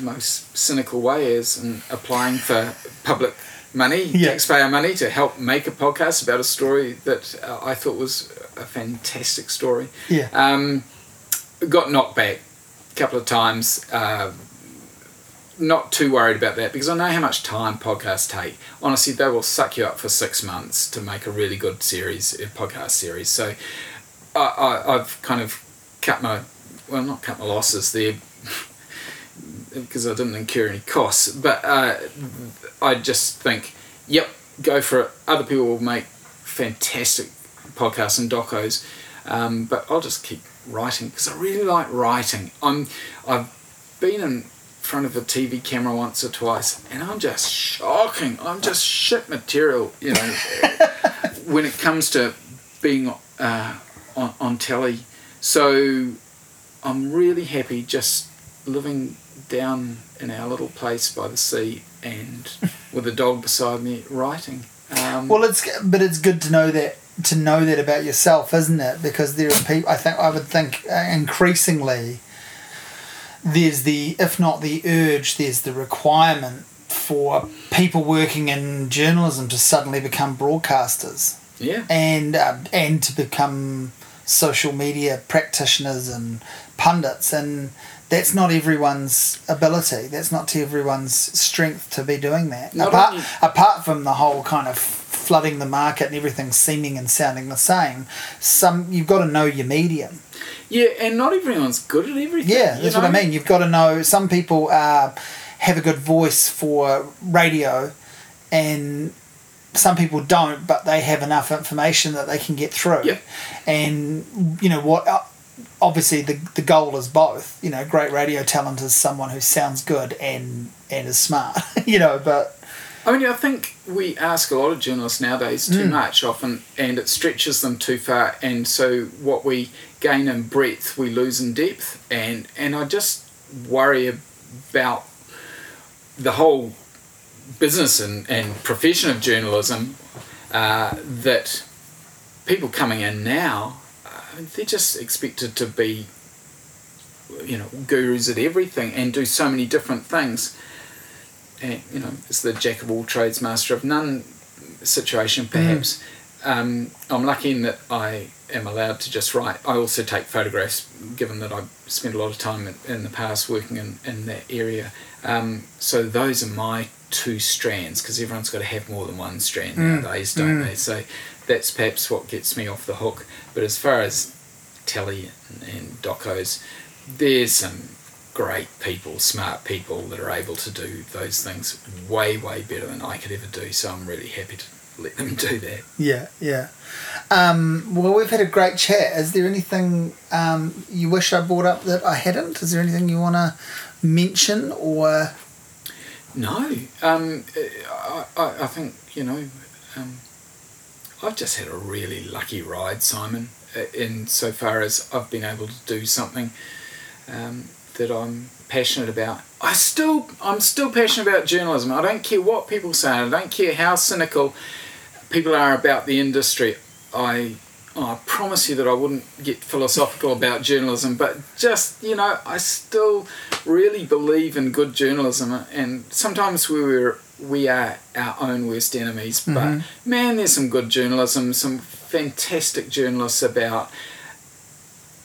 most cynical way is in applying for public money, *laughs* Yeah. taxpayer money, to help make a podcast about a story that uh, I thought was a fantastic story. yeah. Um, got knocked back a couple of times. Uh, not too worried about that because I know how much time podcasts take. Honestly, they will suck you up for six months to make a really good series, a podcast series. So I, I, I've kind of cut my, well, not cut my losses there because I didn't incur any costs, but uh, I just think, yep, go for it. Other people will make fantastic podcasts and docos, um, but I'll just keep writing because I really like writing. I'm, I've been in front of a TV camera once or twice, and I'm just shocking. I'm just shit material, you know, *laughs* when it comes to being uh, on, on telly. So I'm really happy just living down in our little place by the sea and *laughs* with a dog beside me writing. Um, well, it's but it's good to know that to know that about yourself, isn't it? Because there are people. I think I would think uh, increasingly there's the if not the urge, there's the requirement for people working in journalism to suddenly become broadcasters. Yeah. And uh, and to become social media practitioners and pundits and that's not everyone's ability. That's not to everyone's strength to be doing that. Not apart, only- apart from the whole kind of flooding the market and everything seeming and sounding the same, some you've got to know your medium. yeah, and not everyone's good at everything. Yeah, you that's what I mean. You've got to know. Some people uh, have a good voice for radio, and some people don't, but they have enough information that they can get through. Yeah. And you know what? Obviously, the the goal is both. You know, great radio talent is someone who sounds good and and is smart. *laughs* you know, but I mean, I think we ask a lot of journalists nowadays Mm. too much often, and it stretches them too far. And so, what we gain in breadth, we lose in depth. And and I just worry about the whole business and, and profession of journalism uh, that people coming in now, uh, they're just expected to be, you know, gurus at everything and do so many different things and, you know, it's the jack of all trades, master of none situation, perhaps. Um, I'm lucky in that I am allowed to just write. I also take photographs, given that I've spent a lot of time in, in the past working in, in that area. Um, so those are my two strands, because everyone's got to have more than one strand nowadays, don't they? So that's perhaps what gets me off the hook. But as far as telly and, and docos, there's some great people, smart people that are able to do those things way, way better than I could ever do. So I'm really happy to let them do that. yeah, yeah. Um, well, we've had a great chat. Is there anything um, you wish I brought up that I hadn't? Is there anything you want to mention or? No, um, I, I, I think, you know, um, I've just had a really lucky ride, Simon, uh, in so far as I've been able to do something um, that I'm passionate about. I still, I'm still passionate about journalism. I don't care what people say. I don't care how cynical people are about the industry. I, I promise you that I wouldn't get philosophical about journalism, but just you know, I still really believe in good journalism, and sometimes we were we are our own worst enemies. But man, there's some good journalism, some fantastic journalists about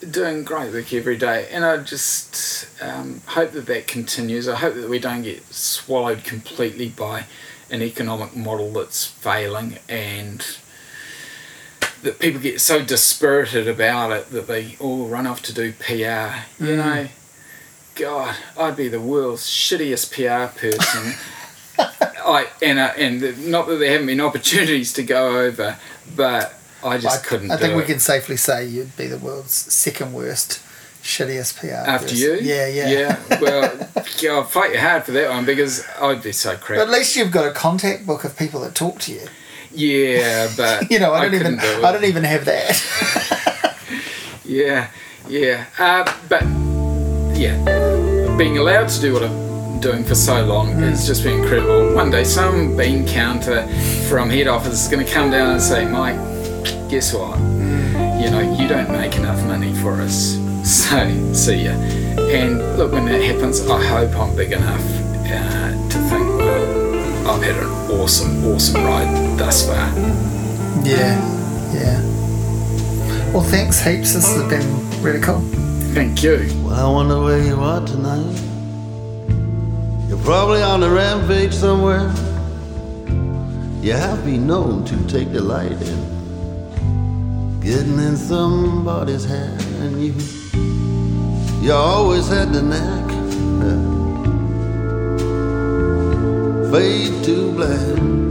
doing great work every day, and I just um, hope that that continues. I hope that we don't get swallowed completely by an economic model that's failing, and that people get so dispirited about it that they all run off to do PR. You know, God, I'd be the world's shittiest PR person. *laughs* I and uh, and not that there haven't been *laughs* opportunities to go over, but I just I, couldn't. I think we it. can safely say you'd be the world's second worst, shittiest PR. After person. you? Yeah, yeah. Yeah, well, I'll fight you hard for that one because I'd be so But crap. at least you've got a contact book of people that talk to you. Yeah, but. *laughs* You know, I don't even, do I don't even have that. *laughs* Yeah, yeah. Uh, but, yeah, being allowed to do what I'm doing for so long has just been incredible. One day, some bean counter from head office is going to come down and say, Mike, guess what? You know, you don't make enough money for us. So, see ya. And look, when that happens, I hope I'm big enough uh, to think, well, I've had an awesome, awesome ride thus far. Yeah, yeah. Well, thanks heaps. This has been really cool. Thank you. Well, I wonder where you are tonight. You're probably on a rampage somewhere. You have been known to take delight in getting in somebody's hair, and you you always had the knack. *laughs* Fade to black